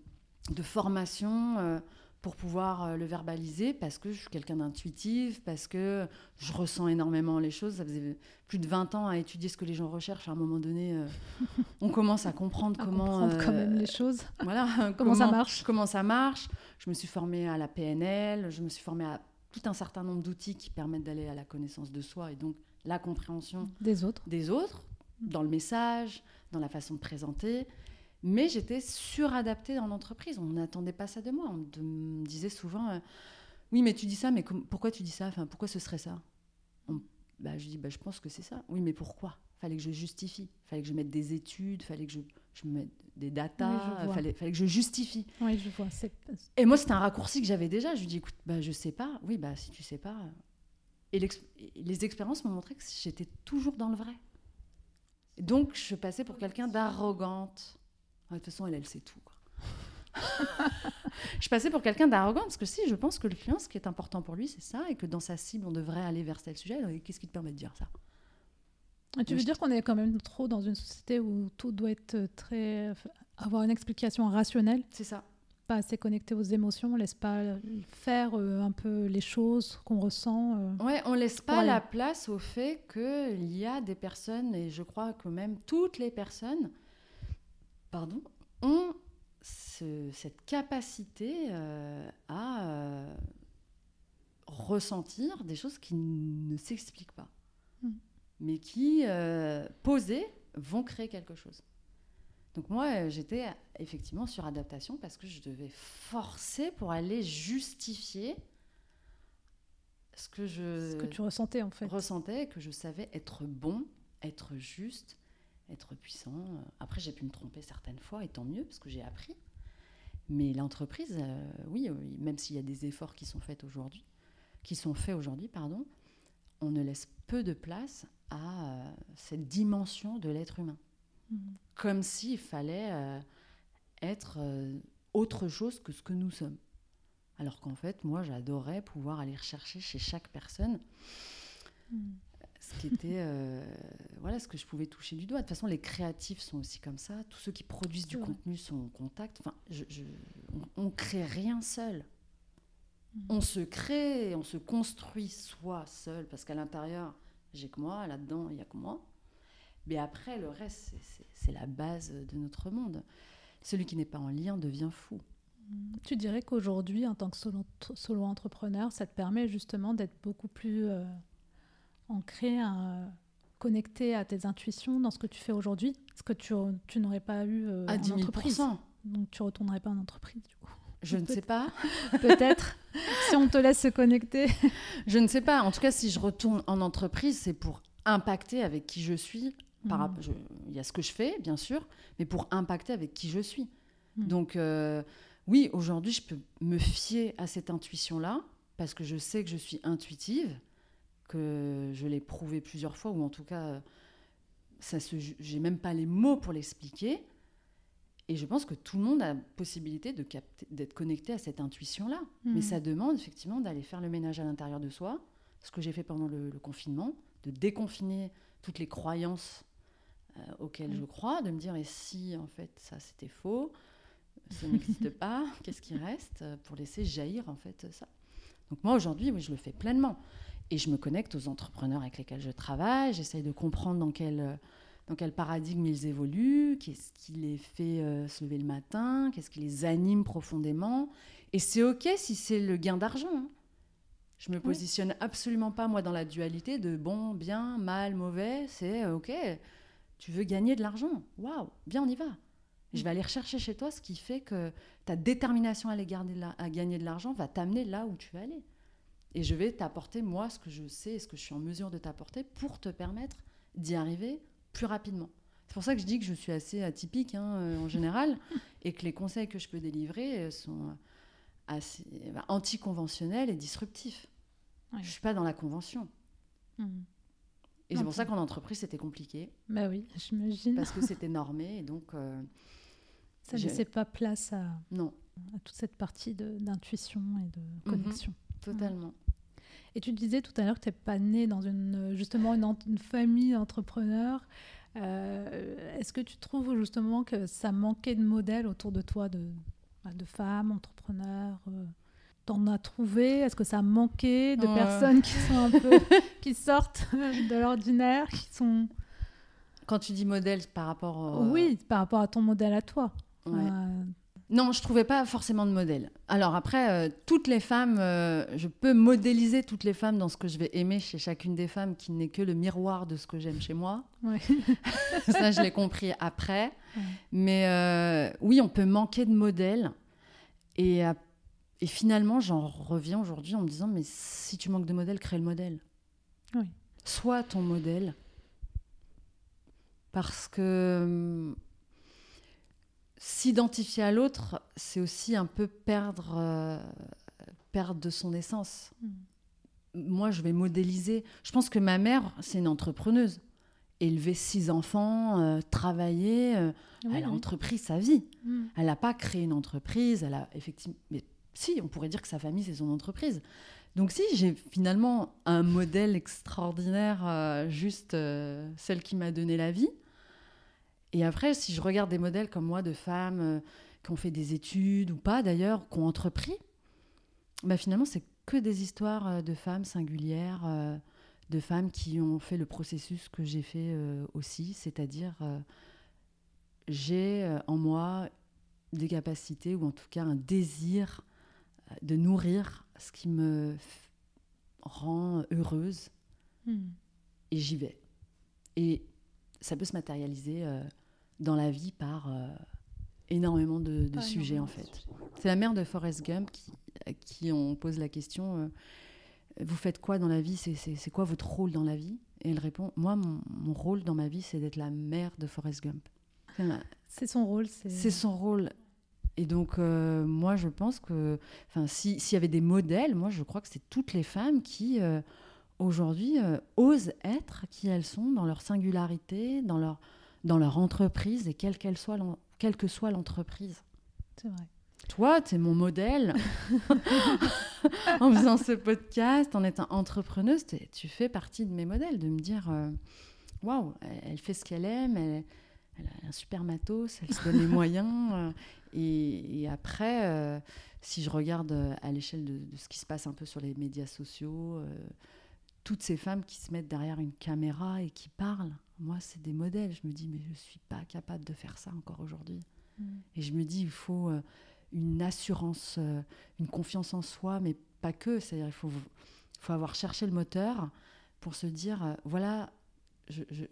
de formation euh, pour pouvoir euh, le verbaliser parce que je suis quelqu'un d'intuitif, parce que je ressens énormément les choses. Ça faisait plus de 20 ans à étudier ce que les gens recherchent. À un moment donné, euh, on commence à comprendre À comment comprendre quand euh, même les choses. voilà, Comment ça marche. Comment ça marche. Je me suis formée à la PNL, je me suis formée à tout un certain nombre d'outils qui permettent d'aller à la connaissance de soi et donc la compréhension Des autres. des autres, dans le message, dans la façon de présenter. Mais j'étais suradaptée dans l'entreprise. On n'attendait pas ça de moi. On me disait souvent euh, Oui, mais tu dis ça, mais pourquoi tu dis ça? Enfin, Pourquoi ce serait ça? On- bah, Je dis bah, Je pense que c'est ça. Oui, mais pourquoi? Fallait que je justifie. fallait que je mette des études, fallait que je, je mette des Oui, datas, vois. fallait, fallait que je justifie. Oui, je vois. Et moi, c'était un raccourci que j'avais déjà. Je lui dis, écoute, bah, je sais pas. Oui, bah, si tu sais pas. Et, les expériences m'ont montré que j'étais toujours dans le vrai. Donc, je passais pour quelqu'un d'arrogante. De toute façon, elle, elle sait tout. quoi. je passais pour quelqu'un d'arrogant parce que si, je pense que le client, ce qui est important pour lui, c'est ça, et que dans sa cible, on devrait aller vers tel sujet. Et Qu'est-ce qui te permet de dire ça? Et tu veux je- dire qu'on est quand même trop dans une société où tout doit être très. avoir une explication rationnelle, C'est ça. pas assez connecté aux émotions, on laisse pas faire euh, un peu les choses qu'on ressent. euh. Ouais, on laisse pas la place au fait qu'il y a des personnes, et je crois que même toutes les personnes, pardon, ont ce- cette capacité euh, à euh, ressentir des choses qui ne s'expliquent pas, Mm. mais qui, euh, posées, vont créer quelque chose. Donc moi, j'étais effectivement sur adaptation parce que je devais forcer pour aller justifier ce que je Ce que tu ressentais en fait. ressentais, que je savais être bon, être juste, être puissant. Après, j'ai pu me tromper certaines fois, et tant mieux, parce que j'ai appris. Mais l'entreprise, euh, oui, euh, même s'il y a des efforts qui sont faits aujourd'hui, qui sont faits aujourd'hui, pardon, on ne laisse peu de place à euh, cette dimension de l'être humain Mhm. comme s'il fallait euh, être autre chose que ce que nous sommes. Alors qu'en fait, moi, j'adorais pouvoir aller rechercher chez chaque personne Mhm. Ce qui était euh, voilà ce que je pouvais toucher du doigt. De toute façon, les créatifs sont aussi comme ça. Tous ceux qui produisent du contenu sont en contact. Enfin, je, on, ne crée rien seul. Mm. On se crée, on se construit soi seul, parce qu'à l'intérieur, j'ai que moi, là-dedans, il y a que moi. Mais après, le reste, c'est la base de notre monde. Celui qui n'est pas en lien devient fou. Mm. Tu dirais qu'aujourd'hui, en tant que solo-entrepreneur, ça te permet justement d'être beaucoup plus euh, ancré, euh, connecté à tes intuitions dans ce que tu fais aujourd'hui Ce que tu, tu n'aurais pas eu euh, à en entreprise. Donc tu retournerais pas en entreprise du coup. Je ne sais pas. Peut-être. si on te laisse se connecter. je ne sais pas. En tout cas, si je retourne en entreprise, c'est pour impacter avec qui je suis. Par, mm. il y a ce que je fais, bien sûr, mais pour impacter avec qui je suis. Mm. Donc, euh, oui, aujourd'hui, je peux me fier à cette intuition-là, parce que je sais que je suis intuitive que je l'ai prouvé plusieurs fois, ou en tout cas, ça se, j'ai même pas les mots pour l'expliquer. Et je pense que tout le monde a la possibilité de capter, d'être connecté à cette intuition-là. Mais mhm. ça demande effectivement d'aller faire le ménage à l'intérieur de soi, ce que j'ai fait pendant le, confinement, de déconfiner toutes les croyances euh, auxquelles je crois, de me dire et si en fait ça c'était faux, ça n'existe pas, qu'est-ce qui reste euh, pour laisser jaillir en fait ça. Donc moi aujourd'hui, oui, je le fais pleinement. Et je me connecte aux entrepreneurs avec lesquels je travaille, j'essaye de comprendre dans quel, dans quel paradigme ils évoluent, qu'est-ce qui les fait euh, se lever le matin, qu'est-ce qui les anime profondément? Et c'est OK si c'est le gain d'argent. Hein. Je me positionne absolument pas, moi, dans la dualité de bon, bien, mal, mauvais. C'est euh, OK, tu veux gagner de l'argent? Waouh, bien, on y va. Je vais aller rechercher chez toi ce qui fait que ta détermination à, aller garder à gagner de l'argent va t'amener là où tu veux aller. Et je vais t'apporter, moi, ce que je sais et ce que je suis en mesure de t'apporter pour te permettre d'y arriver plus rapidement. C'est pour ça que je dis que je suis assez atypique hein, euh, en général et que les conseils que je peux délivrer euh, sont assez bah, anticonventionnels et disruptifs. Je ne suis pas dans la convention. Mmh. Et c'est pour ça qu'en entreprise, c'était compliqué. Bah oui, j'imagine. Parce que c'était normé et donc. Euh, ça ne laissait pas place à, non. à toute cette partie d'intuition et de mmh connexion. totalement. Et tu disais tout à l'heure que tu n'es pas né dans une, justement une, famille d'entrepreneurs. Euh, est-ce que tu trouves justement que ça manquait de modèles autour de toi, de, bah, de femmes, entrepreneurs euh, T'en as trouvé? Est-ce que ça manquait de personnes qui sont un peu qui sortent de l'ordinaire, qui sont Quand tu dis modèle par rapport Oui, par rapport à ton modèle à toi. Euh, non, je trouvais pas forcément de modèle. Alors après, euh, toutes les femmes, euh, je peux modéliser toutes les femmes dans ce que je vais aimer chez chacune des femmes, qui n'est que le miroir de ce que j'aime chez moi. Ça, je l'ai compris après. Mais euh, oui, on peut manquer de modèle. Et, et finalement, j'en reviens aujourd'hui en me disant, mais si tu manques de modèle, crée le modèle. Oui. Sois ton modèle. Parce que hum, s'identifier à l'autre, c'est aussi un peu perdre, euh, perdre de son essence. Mm. Moi, je vais modéliser. Je pense que ma mère, c'est une entrepreneuse. Élever six enfants, euh, travailler, euh, elle a entrepris sa vie. Mm. Elle n'a pas créé une entreprise. Elle a effectivement, mais si, on pourrait dire que sa famille c'est son entreprise. Donc si j'ai finalement un modèle extraordinaire, juste celle qui m'a donné la vie, et après, si je regarde des modèles comme moi de femmes euh, qui ont fait des études ou pas d'ailleurs, qui ont entrepris, bah finalement, c'est que des histoires euh, de femmes singulières, euh, de femmes qui ont fait le processus que j'ai fait aussi, c'est-à-dire j'ai en moi des capacités ou en tout cas un désir de nourrir ce qui me rend heureuse hmm. et j'y vais. Et ça peut se matérialiser dans la vie par euh, énormément de, sujets en fait. C'est la mère de Forrest Gump qui, à qui on pose la question euh, Vous faites quoi dans la vie? C'est quoi votre rôle dans la vie? Et elle répond Moi, mon, rôle dans ma vie, c'est d'être la mère de Forrest Gump. C'est son rôle. C'est son rôle. Et donc, euh, moi, je pense que s'il y avait des modèles, moi, je crois que c'est toutes les femmes qui, aujourd'hui, osent être qui elles sont dans leur singularité, dans leur, dans leur entreprise et quelle, qu'elle soit, quelle que soit l'entreprise. C'est vrai. toi, tu es mon modèle. en faisant ce podcast, en étant entrepreneuse, tu fais partie de mes modèles, de me dire, euh, waouh, elle, fait ce qu'elle aime, elle, a un super matos, elle se donne les moyens. Euh, et, après, euh, si je regarde à l'échelle de, ce qui se passe un peu sur les médias sociaux, toutes ces femmes qui se mettent derrière une caméra et qui parlent, moi, c'est des modèles. Je me dis, mais je ne suis pas capable de faire ça encore aujourd'hui. Mm. Et je me dis, il faut une assurance, euh, une confiance en soi, mais pas que. C'est-à-dire il faut, faut avoir cherché le moteur pour se dire, euh, voilà, je, je,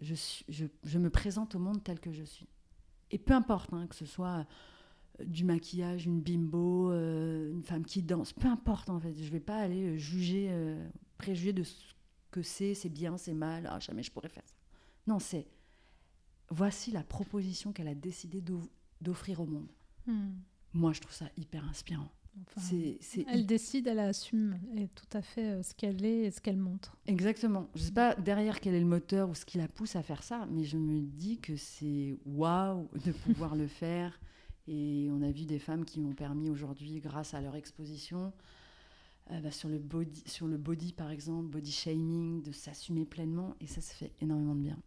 je, je, me présente au monde tel que je suis. Et peu importe, hein, que ce soit euh, du maquillage, une bimbo, une femme qui danse, peu importe en fait. Je ne vais pas aller juger, préjuger de ce que c'est, c'est bien, c'est mal, ah, jamais je pourrais faire ça. Non, c'est voici la proposition qu'elle a décidé d'offrir au monde. Hmm moi, je trouve ça hyper inspirant. elle décide, elle assume et tout à fait euh, ce qu'elle est et ce qu'elle montre. Exactement. Je ne sais pas derrière quel est le moteur ou ce qui la pousse à faire ça, mais je me dis que c'est waouh de pouvoir le faire. Et on a vu des femmes qui m'ont permis aujourd'hui, grâce à leur exposition, euh, bah, sur, le body, sur le body par exemple, body shaming, de s'assumer pleinement. Et ça, se fait énormément de bien.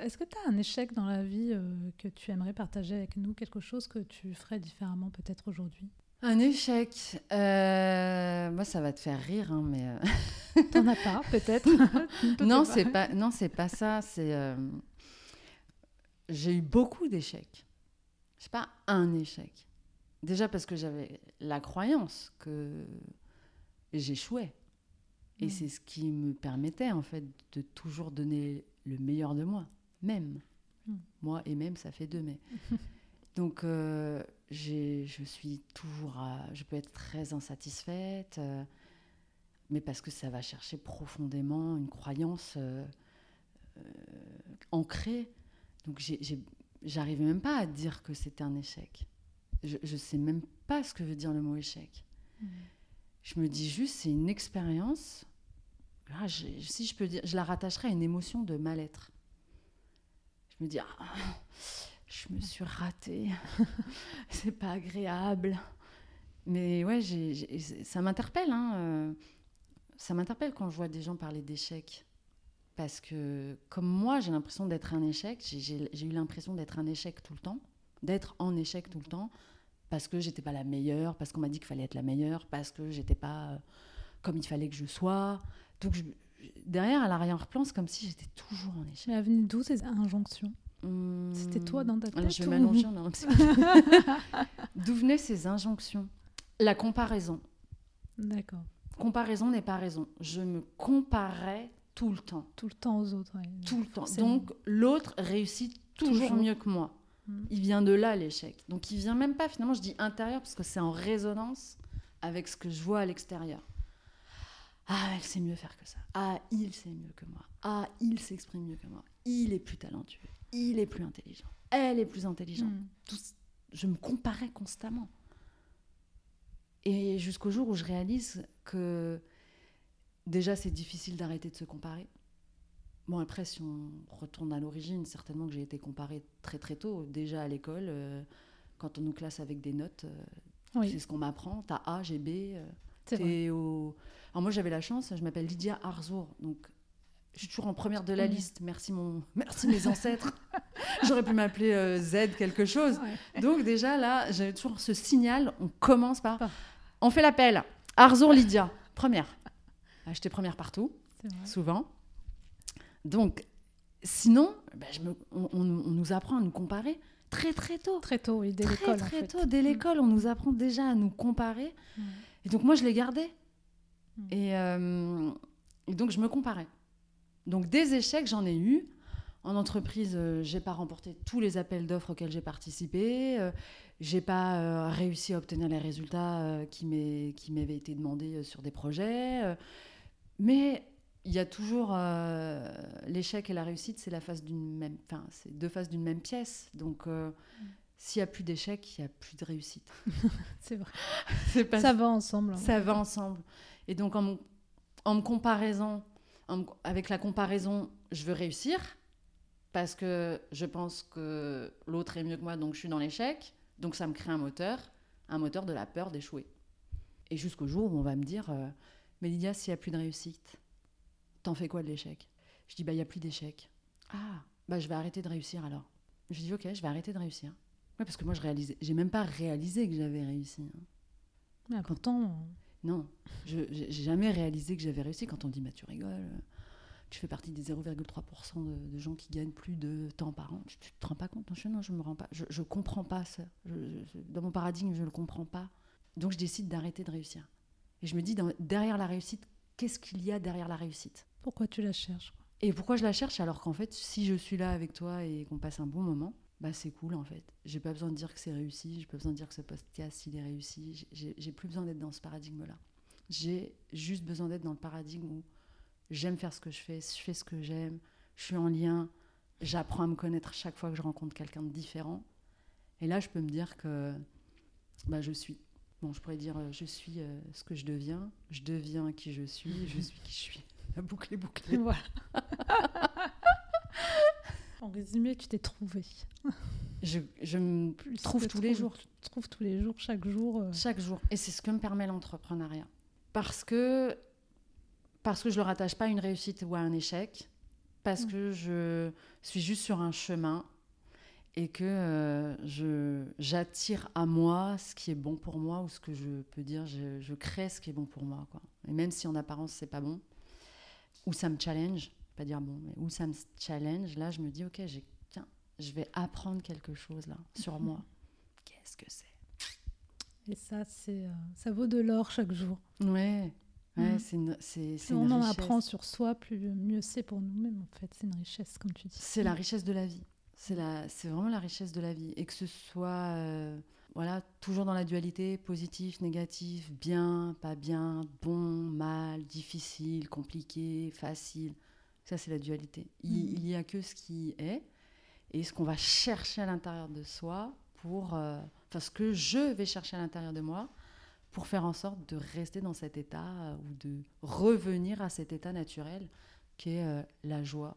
Est-ce que tu as un échec dans la vie euh, que tu aimerais partager avec nous, quelque chose que tu ferais différemment peut-être aujourd'hui? Un échec euh, Moi, ça va te faire rire, hein, mais... Euh, T'en as pas, peut-être? Non, c'est pas, non, c'est pas ça. C'est j'ai eu beaucoup d'échecs. Je sais pas un échec. Déjà parce que j'avais la croyance que j'échouais. Et hmm. c'est ce qui me permettait en fait de toujours donner le meilleur de moi même. Hmm. Moi et même, ça fait deux, mais. Donc, euh, je suis toujours. je peux être très insatisfaite, euh, mais parce que ça va chercher profondément une croyance euh, ancrée. Donc, j'arrivais même pas à dire que c'était un échec. Je ne sais même pas ce que veut dire le mot échec. Hmm. Je me dis juste, c'est une expérience. Ah, si je peux dire, je la rattacherai à une émotion de mal-être je me dis, ah, je me suis ratée, c'est pas agréable. Mais ouais, ça m'interpelle. Hein, euh, ça m'interpelle quand je vois des gens parler d'échec. Parce que, comme moi, j'ai l'impression d'être un échec. J'ai eu l'impression d'être un échec tout le temps, d'être en échec tout le temps, parce que j'étais pas la meilleure, parce qu'on m'a dit qu'il fallait être la meilleure, parce que j'étais pas euh, comme il fallait que je sois. Derrière, à l'arrière-plan, c'est comme si j'étais toujours en échec. Mais venue d'où ces injonctions C'était toi dans ta tête Je vais m'allonger en D'où venaient ces injonctions? La comparaison. D'accord. Comparaison n'est pas raison. Je me comparais tout le temps. Tout le temps aux autres. Tout le temps. Donc l'autre réussit toujours, mieux que moi. Mm. Il vient de là l'échec. Donc il vient même pas finalement, je dis intérieur parce que c'est en résonance avec ce que je vois à l'extérieur. Ah, elle sait mieux faire que ça. Ah, il sait mieux que moi. Ah, il s'exprime mieux que moi. Il est plus talentueux. Il est plus intelligent. Elle est plus intelligente. Hmm. je me comparais constamment. Et jusqu'au jour où je réalise que déjà c'est difficile d'arrêter de se comparer. Bon, après, si on retourne à l'origine, certainement que j'ai été comparée très très tôt, déjà à l'école, euh, quand on nous classe avec des notes, euh, c'est ce qu'on m'apprend. T'as A, j'ai B. Euh, c'est au... Alors moi j'avais la chance, je m'appelle Lydia Arzour, donc je suis toujours en première de la liste. Merci, mon... Merci mes ancêtres. J'aurais pu m'appeler euh, Z quelque chose. Donc déjà là, j'avais toujours ce signal, on commence par... On fait l'appel. Arzour Lydia, première. J'étais première partout, souvent. Donc, sinon, ben, je me... on, nous apprend à nous comparer très très tôt. Très tôt, oui, dès l'école. Très, très tôt, dès mm. l'école, on nous apprend déjà à nous comparer. Mm. Et donc moi, je les gardais. Hmm. Euh, et, donc je me comparais. Donc des échecs, j'en ai eu. En entreprise, euh, j'ai pas remporté tous les appels d'offres auxquels j'ai participé. Euh, j'ai pas réussi à obtenir les résultats qui m'avaient été demandés sur des projets. mais il y a toujours l'échec et la réussite, c'est la face d'une même, enfin, c'est deux faces d'une même pièce. Donc hmm. S'il n'y a plus d'échecs, il n'y a plus de réussite. c'est vrai. Pas... Ça va ensemble. Hein. Ça va ensemble. Et donc, en, me comparaison, avec la comparaison, je veux réussir parce que je pense que l'autre est mieux que moi, donc je suis dans l'échec. Donc, ça me crée un moteur. un moteur de la peur d'échouer. Et jusqu'au jour où on va me dire euh, Mais Lydia, s'il n'y a plus de réussite, t'en fais quoi de l'échec? Je dis Bah, il n'y a plus d'échec. Ah, bah, je vais arrêter de réussir alors. Je dis Ok, je vais arrêter de réussir. Ouais, parce que moi, je réalisais, j'ai même pas réalisé que j'avais réussi. hein. pourtant. Non, je j'ai jamais réalisé que j'avais réussi. Quand on dit Bah, tu rigoles, tu fais partie des 0,3% de, de, gens qui gagnent plus de temps par an. Tu, tu te rends pas compte? Non, je, non, je me rends pas. Je, je comprends pas ça. Je, dans mon paradigme, je le comprends pas. Donc je décide d'arrêter de réussir. Et je me dis, dans, derrière la réussite, qu'est-ce qu'il y a derrière la réussite? Pourquoi tu la cherches Et pourquoi je la cherche? Alors qu'en fait, si je suis là avec toi et qu'on passe un bon moment, bah c'est cool en fait. J'ai pas besoin de dire que c'est réussi, j'ai pas besoin de dire que ce podcast il est réussi. J'ai plus besoin d'être dans ce paradigme-là. J'ai juste besoin d'être dans le paradigme où j'aime faire ce que je fais, je fais ce que j'aime, je suis en lien, j'apprends à me connaître chaque fois que je rencontre quelqu'un de différent. Et là, je peux me dire que bah, je suis. Bon, je pourrais dire, je suis euh, ce que je deviens, je deviens qui je suis, je suis qui je suis. La boucle est bouclée. Voilà. en résumé, tu t'es trouvé. Je, je me Plus trouve tous les jours. Tu te trouves tous les jours, chaque jour. Euh... Chaque jour. Et c'est ce que me permet l'entrepreneuriat. Parce que, parce que je ne le rattache pas à une réussite ou à un échec, parce mmh. que je suis juste sur un chemin et que euh, je, j'attire à moi ce qui est bon pour moi ou ce que je peux dire, je, je crée ce qui est bon pour moi. Quoi. Et même si en apparence c'est pas bon, ou ça me challenge, pas dire bon, mais où ça me challenge, là je me dis ok, j'ai, tiens, je vais apprendre quelque chose là sur moi. Qu'est-ce que c'est? Et ça, c'est, euh, ça vaut de l'or chaque jour. Ouais. Ouais, mmh. c'est une, c'est, si on en apprend sur soi, plus mieux c'est pour nous-mêmes en fait. C'est une richesse, comme tu dis. C'est la richesse de la vie. C'est, la, c'est vraiment la richesse de la vie. Et que ce soit euh, voilà, toujours dans la dualité, positif, négatif, bien, pas bien, bon, mal, difficile, compliqué, facile. Ça, c'est la dualité. Il n'y mmh. a que ce qui est et ce qu'on va chercher à l'intérieur de soi pour. Euh, enfin, ce que je vais chercher à l'intérieur de moi pour faire en sorte de rester dans cet état euh, ou de revenir à cet état naturel qui est euh, la joie.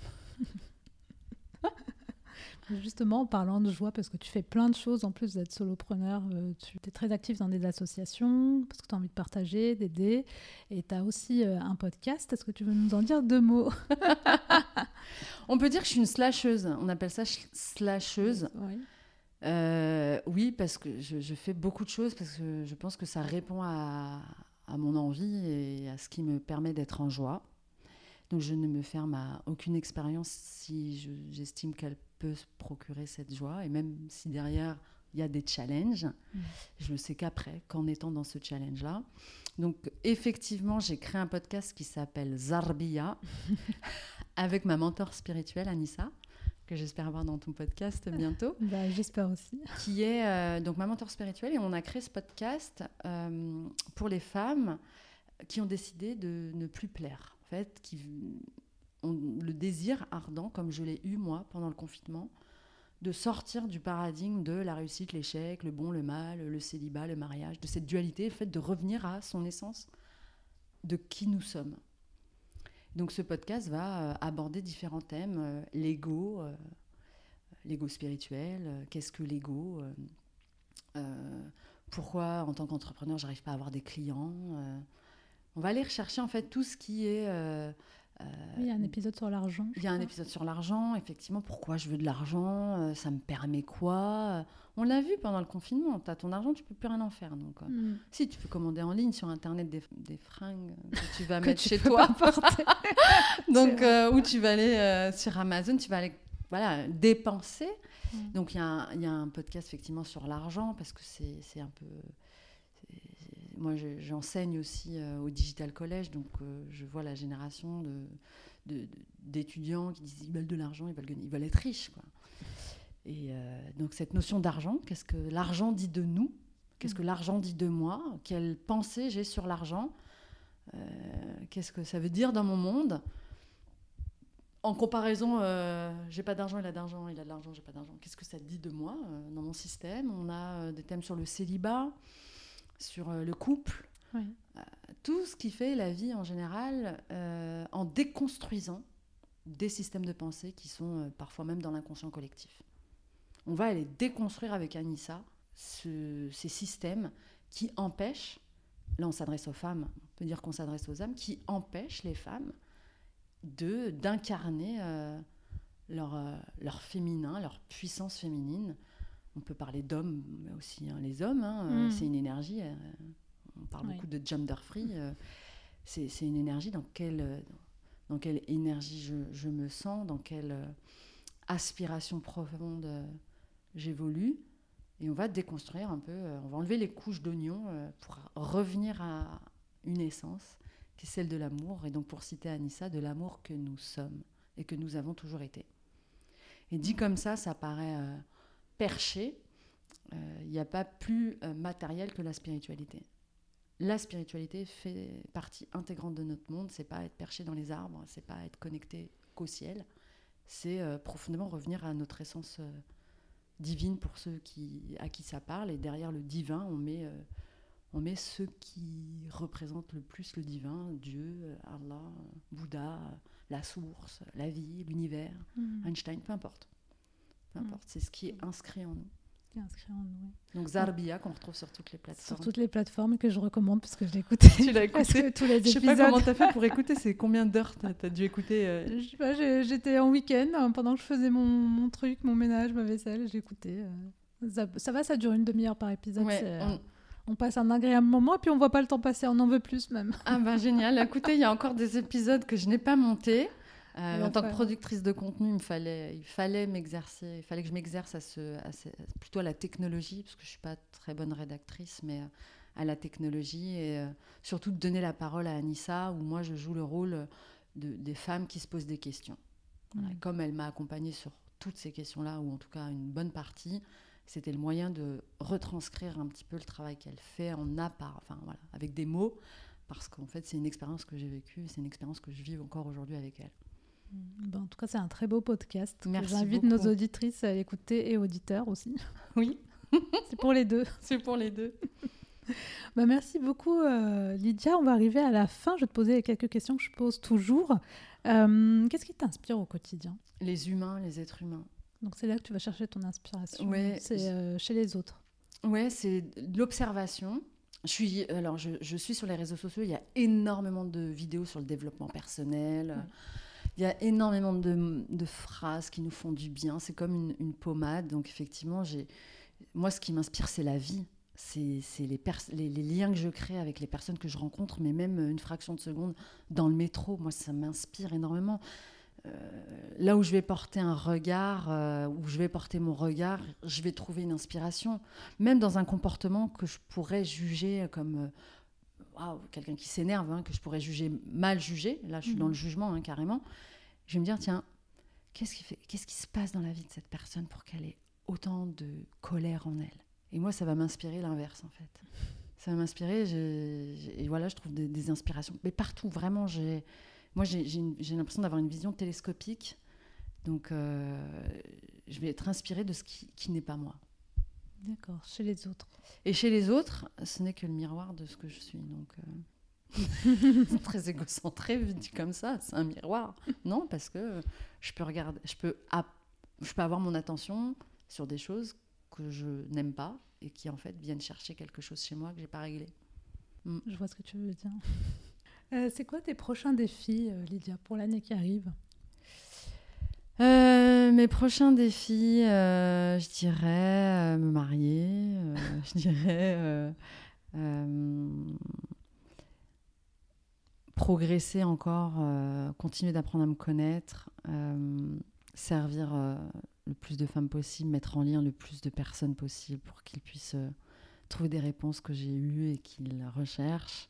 Justement, en parlant de joie, parce que tu fais plein de choses en plus d'être solopreneur, euh, tu es très actif dans des associations, parce que tu as envie de partager, d'aider, et tu as aussi euh, un podcast. Est-ce que tu veux nous en dire deux mots? On peut dire que je suis une slasheuse, on appelle ça slasheuse. Oui. Euh, oui, parce que je, je, fais beaucoup de choses, parce que je pense que ça répond à, à mon envie et à ce qui me permet d'être en joie. Donc je ne me ferme à aucune expérience si j'estime qu'elle peut se procurer cette joie. Et même si derrière, il y a des challenges, mmh. je ne sais qu'après, qu'en étant dans ce challenge-là. Donc effectivement, j'ai créé un podcast qui s'appelle Zarbia avec ma mentor spirituelle, Anissa que j'espère avoir dans ton podcast bientôt. bah, j'espère aussi. Qui est euh, donc ma mentor spirituelle. Et on a créé ce podcast euh, pour les femmes qui ont décidé de ne plus plaire fait, qui ont le désir ardent, comme je l'ai eu moi pendant le confinement, de sortir du paradigme de la réussite, l'échec, le bon, le mal, le célibat, le mariage, de cette dualité, le fait de revenir à son essence de qui nous sommes. Donc ce podcast va euh, aborder différents thèmes, euh, l'ego, euh, l'ego spirituel, qu'est-ce que l'ego, pourquoi en tant qu'entrepreneur j'arrive pas à avoir des clients, on va aller rechercher en fait tout ce qui est. Euh, euh, il y a un épisode sur l'argent. Il y a un épisode sur l'argent, effectivement. Pourquoi je veux de l'argent euh, Ça me permet quoi On l'a vu pendant le confinement. Tu as ton argent, tu peux plus rien en faire. Donc, mm. si tu peux commander en ligne sur internet des, des fringues que tu vas que mettre tu chez toi. Donc, où tu vas aller sur Amazon, tu vas aller voilà, dépenser. Mm. Donc, il y, y, a un podcast effectivement sur l'argent parce que c'est un peu moi, j'enseigne aussi euh, au Digital College, donc euh, je vois la génération d'étudiants de, de, qui disent ils veulent de l'argent, ils veulent, ils veulent être riches. Quoi. Et euh, donc cette notion d'argent, qu'est-ce que l'argent dit de nous? Qu'est-ce que l'argent dit de moi? Quelle pensée j'ai sur l'argent? Euh, Qu'est-ce que ça veut dire dans mon monde? En comparaison, euh, j'ai pas d'argent, il a d'argent, il a de l'argent, j'ai pas d'argent. Qu'est-ce que ça dit de moi euh, dans mon système? On a des thèmes sur le célibat, sur euh, le couple, oui. euh, tout ce qui fait la vie en général, euh, en déconstruisant des systèmes de pensée qui sont parfois même dans l'inconscient collectif. On va aller déconstruire avec Anissa ces systèmes qui empêchent, là on s'adresse aux femmes, on peut dire qu'on s'adresse aux hommes, qui empêchent les femmes de d'incarner euh, leur, euh, leur féminin, leur puissance féminine. On peut parler d'hommes, mais aussi hein, les hommes. hein, euh, Mm. C'est une énergie. euh, on parle Oui. beaucoup de gender free. euh, c'est une énergie dans quelle, dans quelle énergie je, je me sens, dans quelle aspiration profonde j'évolue. Et on va déconstruire un peu, on va enlever les couches d'oignon euh, pour revenir à une essence qui est celle de l'amour. Et donc, pour citer Anissa, de l'amour que nous sommes et que nous avons toujours été. Et dit comme ça, ça paraît euh, perché. Euh, Il n'y a pas plus euh, matériel que la spiritualité. La spiritualité fait partie intégrante de notre monde. C'est pas être perché dans les arbres, c'est pas être connecté qu'au ciel. C'est euh, profondément revenir à notre essence euh, divine pour ceux qui, à qui ça parle. Et derrière le divin, on met, euh, on met ceux qui représentent le plus le divin Dieu, euh, Allah, euh, Bouddha, euh, la source, la vie, l'univers, Mm. Einstein, peu importe. Peu Mm. importe, c'est ce qui est inscrit en nous. Qui est inscrit en nous. Donc Zarbia, qu'on retrouve sur toutes les Sur plateformes. toutes les plateformes que je recommande parce que je l'ai écouté. Tu l'as écouté tous les Je sais épisodes. pas comment t'as fait pour écouter, c'est combien d'heures t'as as dû écouter euh, Je sais pas, j'ai- j'étais en week-end hein, pendant que je faisais mon, mon truc, mon ménage, ma vaisselle, j'écoutais. euh, ça, ça va, ça dure une demi-heure par épisode. ouais, euh, on- on... passe un agréable moment et puis on voit pas le temps passer, on en veut plus même. Ah bah génial, écoutez, il y a encore des épisodes que je n'ai pas montés. Euh, en tant que faire. productrice de contenu, il me fallait, il fallait m'exercer, il fallait que je m'exerce à ce, à ce- plutôt à la technologie, parce que je suis pas très bonne rédactrice, mais euh, à la technologie et euh, surtout de donner la parole à Anissa, où moi je joue le rôle de, des femmes qui se posent des questions. Voilà, Mm. Comme elle m'a accompagnée sur toutes ces questions-là, ou en tout cas une bonne partie, c'était le moyen de retranscrire un petit peu le travail qu'elle fait en a par, enfin voilà, avec des mots, parce qu'en fait c'est une expérience que j'ai vécue, c'est une expérience que je vis encore aujourd'hui avec elle. Ben, en tout cas, c'est un très beau podcast. Merci J'invite nos auditrices à l'écouter et auditeurs aussi. Oui, c'est pour les deux. c'est pour les deux. Bah, merci beaucoup, euh, Lydia. On va arriver à la fin. Je vais te poser les quelques questions que je pose toujours. Euh, Qu'est-ce qui t'inspire au quotidien? Les humains, les êtres humains. Donc, c'est là que tu vas chercher ton inspiration. Ouais, c'est euh, chez les autres. Ouais, c'est de l'observation. Je suis, alors je, je suis sur les réseaux sociaux, il y a énormément de vidéos sur le développement personnel. Ouais. Il y a énormément de, phrases qui nous font du bien. C'est comme une, pommade. Donc effectivement, moi, ce qui m'inspire, c'est la vie. C'est les, liens que je crée avec les personnes que je rencontre, mais même une fraction de seconde dans le métro. Moi, ça m'inspire énormément. Euh, là où je vais porter un regard, euh, où je vais porter mon regard, je vais trouver une inspiration. Même dans un comportement que je pourrais juger comme euh, quelqu'un qui s'énerve, hein, que je pourrais juger mal jugé. Là, je suis dans Mhm. le jugement hein, carrément. Je vais me dire tiens, qu'est-ce qui, fait, qu'est-ce qui se passe dans la vie de cette personne pour qu'elle ait autant de colère en elle? Et moi, ça va m'inspirer l'inverse en fait. Ça va m'inspirer. j'ai- j'ai- Et voilà, je trouve des, des inspirations. Mais partout, vraiment, j'ai. Moi, j'ai, j'ai une- j'ai l'impression d'avoir une vision télescopique. Donc, euh, je vais être inspirée de ce qui, qui n'est pas moi. D'accord, chez les autres. Et chez les autres, ce n'est que le miroir de ce que je suis. Donc, euh, très égocentré dit comme ça. C'est un miroir. Non, parce que je peux regarder, je peux, je peux avoir mon attention sur des choses que je n'aime pas et qui en fait viennent chercher quelque chose chez moi que j'ai pas réglé. Je vois ce que tu veux dire. Euh, c'est quoi tes prochains défis, euh, Lydia, pour l'année qui arrive? Euh, mes prochains défis, euh, je dirais euh, me marier, je dirais progresser encore, continuer d'apprendre à me connaître, servir le plus de femmes possible, mettre en lien le plus de personnes possible pour qu'ils puissent trouver des réponses que j'ai eues et qu'ils recherchent.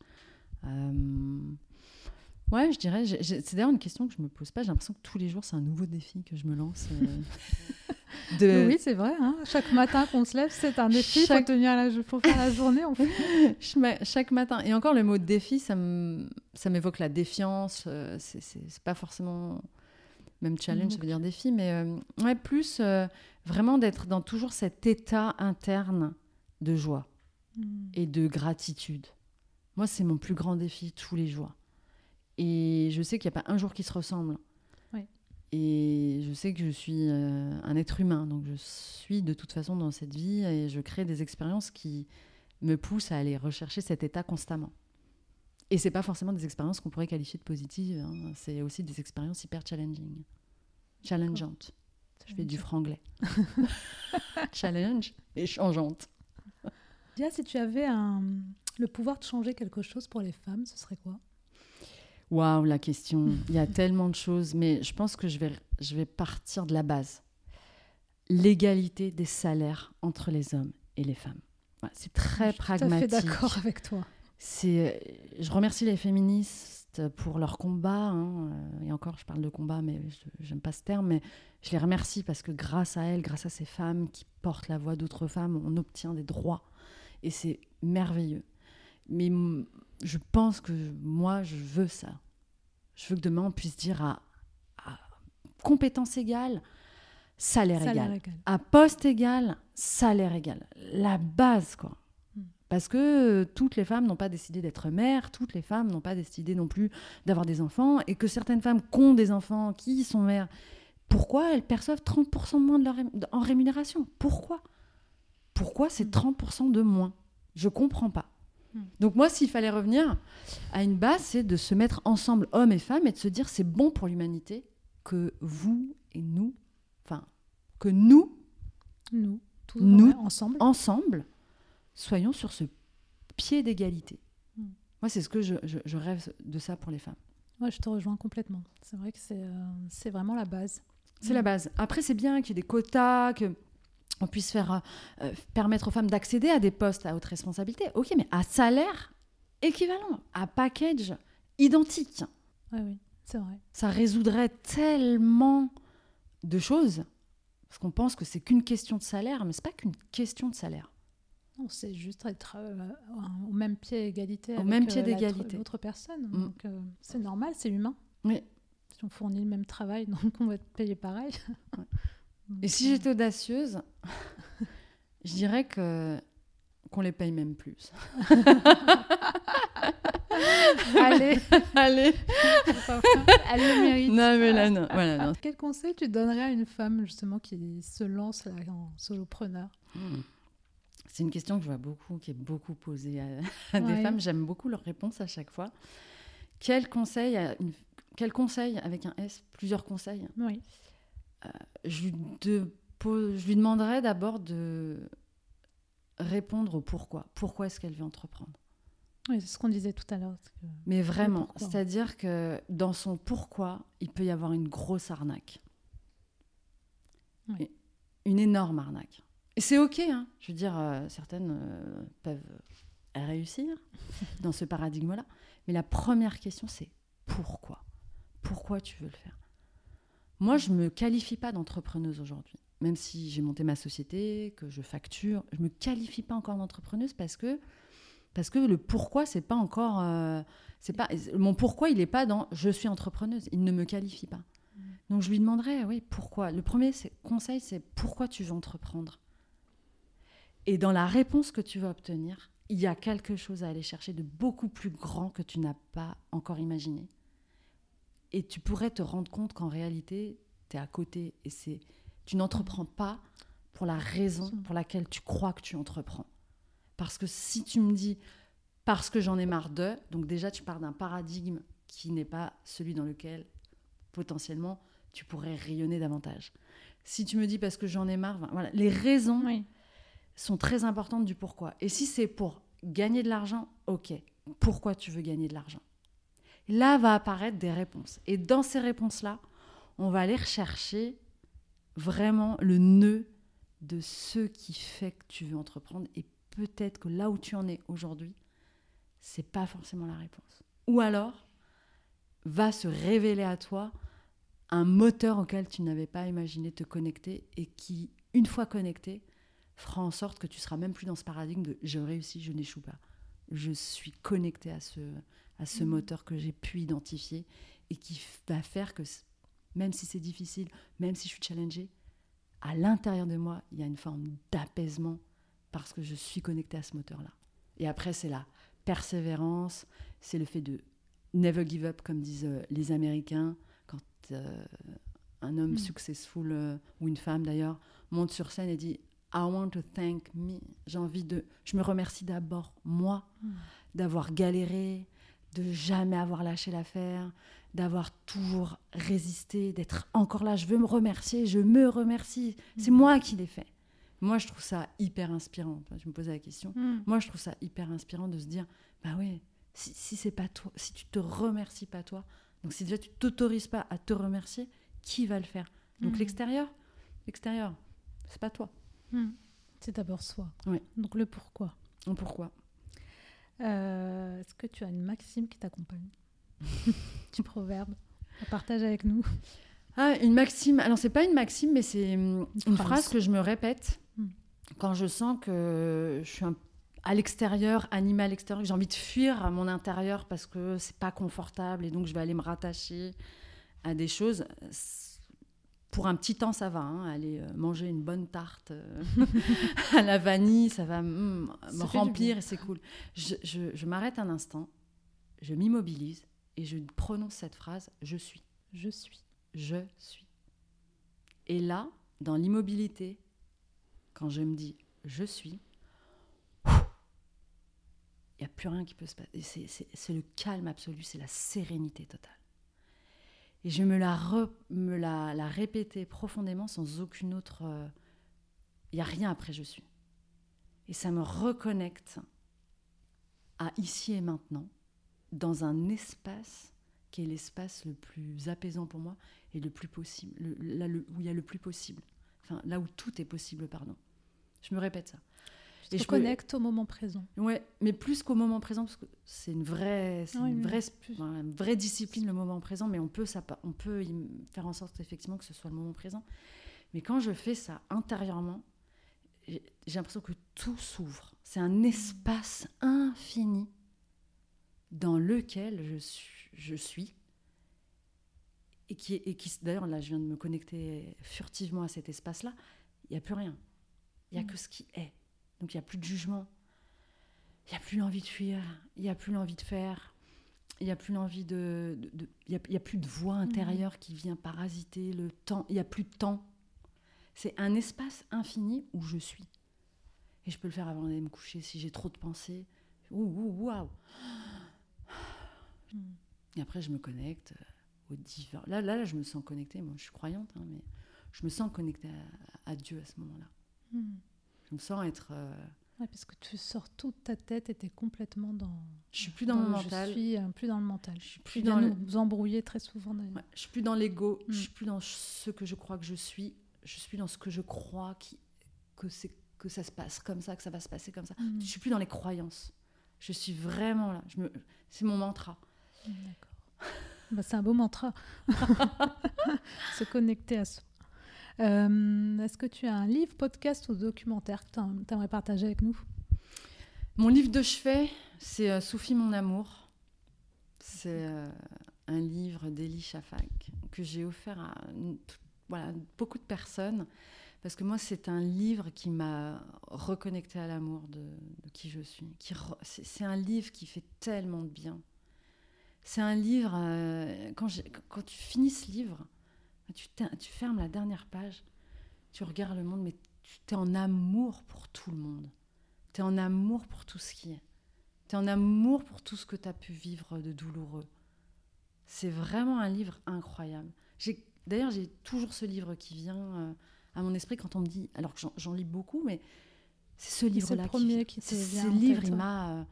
Ouais, je dirais. C'est d'ailleurs une question que je me pose pas. J'ai l'impression que tous les jours, c'est un nouveau défi que je me lance. euh, de... Oui, c'est vrai. hein. Chaque matin qu'on se lève, c'est un défi. Il Chaque- faut, tenir la... faut faire la journée. Fait. Chaque- matin. Et encore, le mot défi, ça m'évoque la défiance. euh, c'est- pas forcément. Même challenge, ça veut dire défi, mais euh, ouais, plus euh, vraiment d'être dans toujours cet état interne de joie Mm. et de gratitude. Moi, c'est mon plus grand défi tous les jours. Et je sais qu'il n'y a pas un jour qui se ressemble. Et je sais que je suis euh, un être humain, donc je suis de toute façon dans cette vie et je crée des expériences qui me poussent à aller rechercher cet état constamment. Et c'est pas forcément des expériences qu'on pourrait qualifier de positives, hein. c'est aussi des expériences hyper challenging, challengeantes. Je fais du franglais. Challenge et changeante. Dia, si tu avais un... le pouvoir de changer quelque chose pour les femmes, ce serait quoi? Waouh, la question. Il y a tellement de choses, mais je pense que je vais, je vais partir de la base. L'égalité des salaires entre les hommes et les femmes. c'est très pragmatique. Je suis d'accord avec toi. C'est, je remercie les féministes pour leur combat. Hein. Et encore, je parle de combat, mais j'aime pas ce terme. Mais je les remercie parce que grâce à elles, grâce à ces femmes qui portent la voix d'autres femmes, on obtient des droits. Et c'est merveilleux. Mais je pense que moi, je veux ça. Je veux que demain, on puisse dire à, compétence égale, salaire, égal. À poste égal, salaire égal. La base, quoi. Hmm. Parce que toutes les femmes n'ont pas décidé d'être mères, toutes les femmes n'ont pas décidé non plus d'avoir des enfants, et que certaines femmes qui ont des enfants, qui sont mères, pourquoi elles perçoivent 30% de moins de leur en rémunération? Pourquoi? Pourquoi c'est 30% hmm. de moins? Je comprends pas. Donc moi, s'il fallait revenir à une base, c'est de se mettre ensemble, hommes et femmes, et de se dire c'est bon pour l'humanité que vous et nous, enfin, que nous, nous, tous nous ensemble, ensemble, soyons sur ce pied d'égalité. Hmm. Moi, c'est ce que je, rêve de ça pour les femmes. Moi, je te rejoins complètement. C'est vrai que c'est euh, vraiment la base. C'est la hmm. base. Après, c'est bien qu'il y ait des quotas, que on puisse faire, euh, euh, permettre aux femmes d'accéder à des postes à haute responsabilité. Ok, mais à salaire équivalent, à package identique. Oui, oui, c'est vrai. Ça résoudrait tellement de choses. Parce qu'on pense que c'est qu'une question de salaire, mais c'est pas qu'une question de salaire. Non, c'est juste être euh, au même pied d'égalité avec même pied d'égalité. l'autre personne. Mm. Donc c'est normal, c'est humain. Oui. Si on fournit le même travail, donc on va être payé pareil. Et si j'étais audacieuse, je dirais que qu'on les paye même plus. allez, allez, elle le mérite. Non mais là non. Voilà, non. Quel conseil tu donnerais à une femme justement qui se lance là, en solopreneur? Hmm. C'est une question que je vois beaucoup, qui est beaucoup posée à, des femmes. J'aime beaucoup leurs réponses à chaque fois. Quel conseil, une... quel conseil avec un S, plusieurs conseils. Oui. Je, lui je lui demanderais d'abord de répondre au pourquoi. Pourquoi est-ce qu'elle veut entreprendre? Oui, c'est ce qu'on disait tout à l'heure. Mais vraiment, c'est-à-dire que dans son pourquoi, il peut y avoir une grosse arnaque. Une énorme arnaque. Et c'est OK, hein. je veux dire, euh, certaines euh, peuvent réussir dans ce paradigme-là. Mais la première question, c'est pourquoi? Pourquoi tu veux le faire? Moi, je ne me qualifie pas d'entrepreneuse aujourd'hui. Même si j'ai monté ma société, que je facture, je ne me qualifie pas encore d'entrepreneuse parce que, parce que le pourquoi, c'est pas encore. Euh, c'est pas, mon pourquoi, il n'est pas dans je suis entrepreneuse. Il ne me qualifie pas. Mmh. Donc je lui demanderais, oui, pourquoi? Le premier conseil, c'est pourquoi tu veux entreprendre? Et dans la réponse que tu vas obtenir, il y a quelque chose à aller chercher de beaucoup plus grand que tu n'as pas encore imaginé. Et tu pourrais te rendre compte qu'en réalité, tu es à côté et c'est tu n'entreprends pas pour la raison pour laquelle tu crois que tu entreprends. Parce que si tu me dis parce que j'en ai marre de, donc déjà tu pars d'un paradigme qui n'est pas celui dans lequel potentiellement tu pourrais rayonner davantage. Si tu me dis parce que j'en ai marre, voilà, les raisons sont très importantes du pourquoi. Et si c'est pour gagner de l'argent, ok. Pourquoi tu veux gagner de l'argent? Là va apparaître des réponses. Et dans ces réponses-là, on va aller rechercher vraiment le nœud de ce qui fait que tu veux entreprendre. Et peut-être que là où tu en es aujourd'hui, c'est pas forcément la réponse. Ou alors, va se révéler à toi un moteur auquel tu n'avais pas imaginé te connecter et qui, une fois connecté, fera en sorte que tu seras même plus dans ce paradigme de je réussis, je n'échoue pas. Je suis connecté à ce, à ce mm. moteur que j'ai pu identifier et qui va faire que même si c'est difficile, même si je suis challengée, à l'intérieur de moi, il y a une forme d'apaisement parce que je suis connectée à ce moteur-là. Et après, c'est la persévérance, c'est le fait de never give up, comme disent euh, les Américains. Quand euh, un homme Mm. successful euh, ou une femme d'ailleurs monte sur scène et dit I want to thank me. J'ai envie de. Je me remercie d'abord, moi, Mm. d'avoir galéré, de jamais avoir lâché l'affaire, d'avoir toujours résisté, d'être encore là. Je veux me remercier, je me remercie. C'est Mm. moi qui l'ai fait. Moi, je trouve ça hyper inspirant. Tu me posais la question. Mm. Moi, je trouve ça hyper inspirant de se dire, bah oui, si, si c'est pas toi, si tu te remercies pas toi, donc si déjà tu t'autorises pas à te remercier, qui va le faire? Donc Mm. l'extérieur, l'extérieur, c'est pas toi. Mm. C'est d'abord soi. Oui. Donc le pourquoi? Donc pourquoi Euh, Est-ce que tu as une maxime qui t'accompagne Un proverbe à partager avec nous Ah, une maxime. Alors c'est pas une maxime, mais c'est hum, une, phrase. que je me répète Mm. quand je sens que je suis un- à l'extérieur, animé à l'extérieur, que j'ai envie de fuir à mon intérieur parce que c'est pas confortable et donc je vais aller me rattacher à des choses. Pour un petit temps, ça va. hein, aller euh, manger une bonne tarte euh, à la vanille, ça va mm, Ça me remplir et c'est cool. Je, je- je m'arrête un instant, je m'immobilise et je prononce cette phrase je suis Je suis. je suis. Et là, dans l'immobilité, quand je me dis je suis, il n'y a plus rien qui peut se passer. C'est le calme absolu, c'est la sérénité totale. Et je me la, re- répéter profondément sans aucune autre... Il n'y a rien après je suis. Et ça me reconnecte à ici et maintenant, dans un espace qui est l'espace le plus apaisant pour moi et le plus possible, le- là où il y a le plus possible. Enfin, là où tout est possible, pardon. Je me répète ça. Et je me- connectes au moment présent. Ouais, mais plus qu'au moment présent, parce que c'est une vraie, c'est Oui, une vraie, une discipline le moment présent, mais on peut, ça, on peut faire en sorte effectivement que ce soit le moment présent. Mais quand je fais ça intérieurement, j'ai l'impression que tout s'ouvre. C'est un espace infini dans lequel je suis, je suis et qui, et qui d'ailleurs là, je viens de me connecter furtivement à cet espace-là. Il n'y a plus rien. Il n'y a Mm. que ce qui est. Donc il n'y a plus de jugement. Il n'y a plus l'envie de fuir. Il n'y a plus l'envie de faire. Il n'y a plus l'envie de. Il n'y a, plus de voix intérieure qui vient parasiter le temps. Il n'y a plus de temps. C'est un espace infini où je suis. Et je peux le faire avant d'aller me coucher si j'ai trop de pensées. Ouh, ouh, waouh. Mm. Et après, je me connecte euh, au divin. Là, là, là, je me sens connectée. Moi, je suis croyante, hein, mais je me sens connectée à, à Dieu à ce moment-là. Mm. Je me sens être. euh, Ouais, parce que tu sors toute ta tête et tu es complètement dans. je suis plus dans, mon le mental. Je suis euh, plus dans le mental. Je suis Tu plus viens dans le- nous embrouiller très souvent. Ouais, je suis plus dans l'ego. Mm. Je suis plus dans ce que je crois que je suis. Je suis dans ce que je crois qui, que c'est que ça se passe comme ça, que ça va se passer comme ça. Mm. Je suis plus dans les croyances. Je suis vraiment là. Je me, c'est mon mantra. D'accord. Bah, c'est un beau mantra. Se connecter à soi. Euh, Est-ce que tu as un livre, podcast ou documentaire que tu aimerais partager avec nous? Mon livre de chevet, c'est euh, Soufi mon amour. C'est euh, un livre d'Elie Shafak que j'ai offert à beaucoup de personnes. Parce que moi, c'est un livre qui m'a reconnecté à l'amour de, qui je suis. C'est un livre qui fait tellement de bien. C'est un livre, quand, quand tu finis ce livre, tu, fermes la dernière page, tu regardes le monde, mais tu es en amour pour tout le monde. Tu es en amour pour tout ce qui est. Tu es en amour pour tout ce que tu as pu vivre de douloureux. C'est vraiment un livre incroyable. J'ai- D'ailleurs, j'ai toujours ce livre qui vient euh, à mon esprit quand on me dit, alors que j'en- lis beaucoup, mais c'est ce c'est le livre-là premier vient. qui te vient Ce livre, il m'a euh,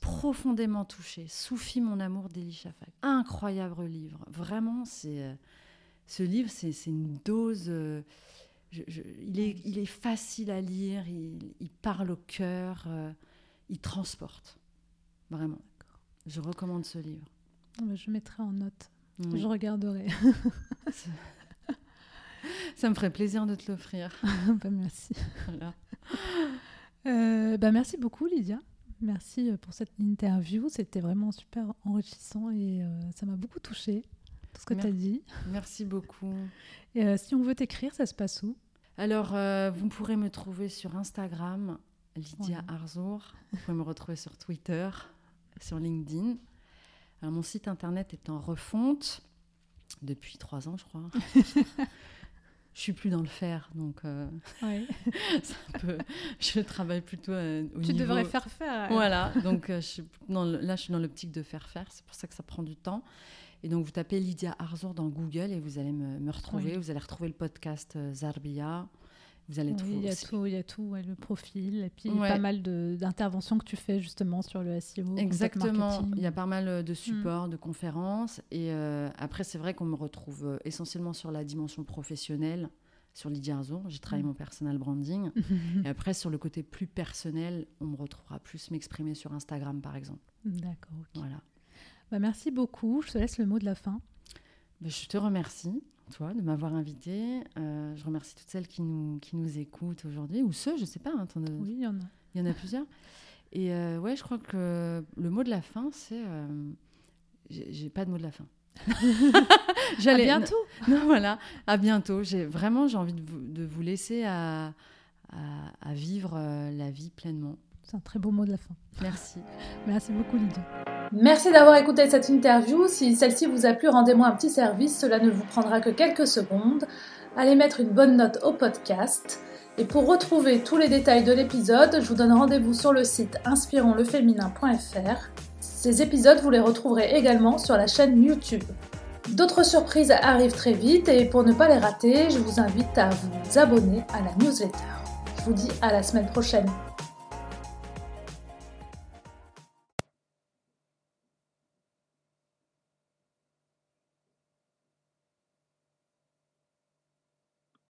profondément touchée. Soufi mon amour d'Elie Shafak. Incroyable livre. Vraiment, c'est euh, ce livre, c'est une dose. euh, je- je- il, est, il est facile à lire, il, il parle au cœur, euh, il transporte. Vraiment. Je recommande ce livre. Je mettrai en note. Oui. Je regarderai. Ça me ferait plaisir de te l'offrir. Bah, merci. Voilà. Euh, bah, merci beaucoup, Lydia. Merci euh, pour cette interview. C'était vraiment super enrichissant et euh, ça m'a beaucoup touchée, tout ce que tu as dit. Merci beaucoup. Et euh, si on veut t'écrire, ça se passe où? Alors, euh, vous pourrez me trouver sur Instagram, Lydia Ouais. Arzour. Vous pouvez me retrouver sur Twitter, sur LinkedIn. Alors, mon site internet est en refonte. depuis trois ans, je crois. je suis plus dans le faire, donc euh, je travaille plutôt euh, au Tu devrais faire faire. Voilà, donc euh, je suis dans là, je suis dans l'optique de faire faire. C'est pour ça que ça prend du temps. Et donc, vous tapez Lydia Arzour dans Google et vous allez me, retrouver. Vous allez retrouver le podcast Zarbia. Vous allez trouver. Il y a tout, il y a tout le profil et puis pas mal d'interventions que tu fais justement sur le SEO. Exactement. Il y a pas mal de mm. supports, de conférences. Et euh, après, c'est vrai qu'on me retrouve euh, essentiellement sur la dimension professionnelle, sur Lydia Arzour. J'ai travaillé mm. mon personal branding. et après, sur le côté plus personnel, on me retrouvera plus m'exprimer sur Instagram, par exemple. D'accord. Voilà. Bah, merci beaucoup. Je te laisse le mot de la fin. Bah, je te remercie toi, de m'avoir invité. Euh, je remercie toutes celles qui nous, qui nous écoutent aujourd'hui, ou ceux, je ne sais pas. Hein, oui, il y en a. Il y en a plusieurs. Et euh, ouais, je crois que le mot de la fin, c'est. Euh, j'ai pas de mot de la fin. à bientôt. Non, voilà, à bientôt. J'ai vraiment j'ai envie de vous, de vous laisser à, à, à vivre euh, la vie pleinement. C'est un très beau mot de la fin. Merci. Merci beaucoup, Lydia. Merci d'avoir écouté cette interview. Si celle-ci vous a plu, rendez-moi un petit service. Cela ne vous prendra que quelques secondes. Allez mettre une bonne note au podcast. Et pour retrouver tous les détails de l'épisode, je vous donne rendez-vous sur le site inspironsleféminin.fr. Ces épisodes, vous les retrouverez également sur la chaîne YouTube. D'autres surprises arrivent très vite et pour ne pas les rater, je vous invite à vous abonner à la newsletter. Je vous dis à la semaine prochaine.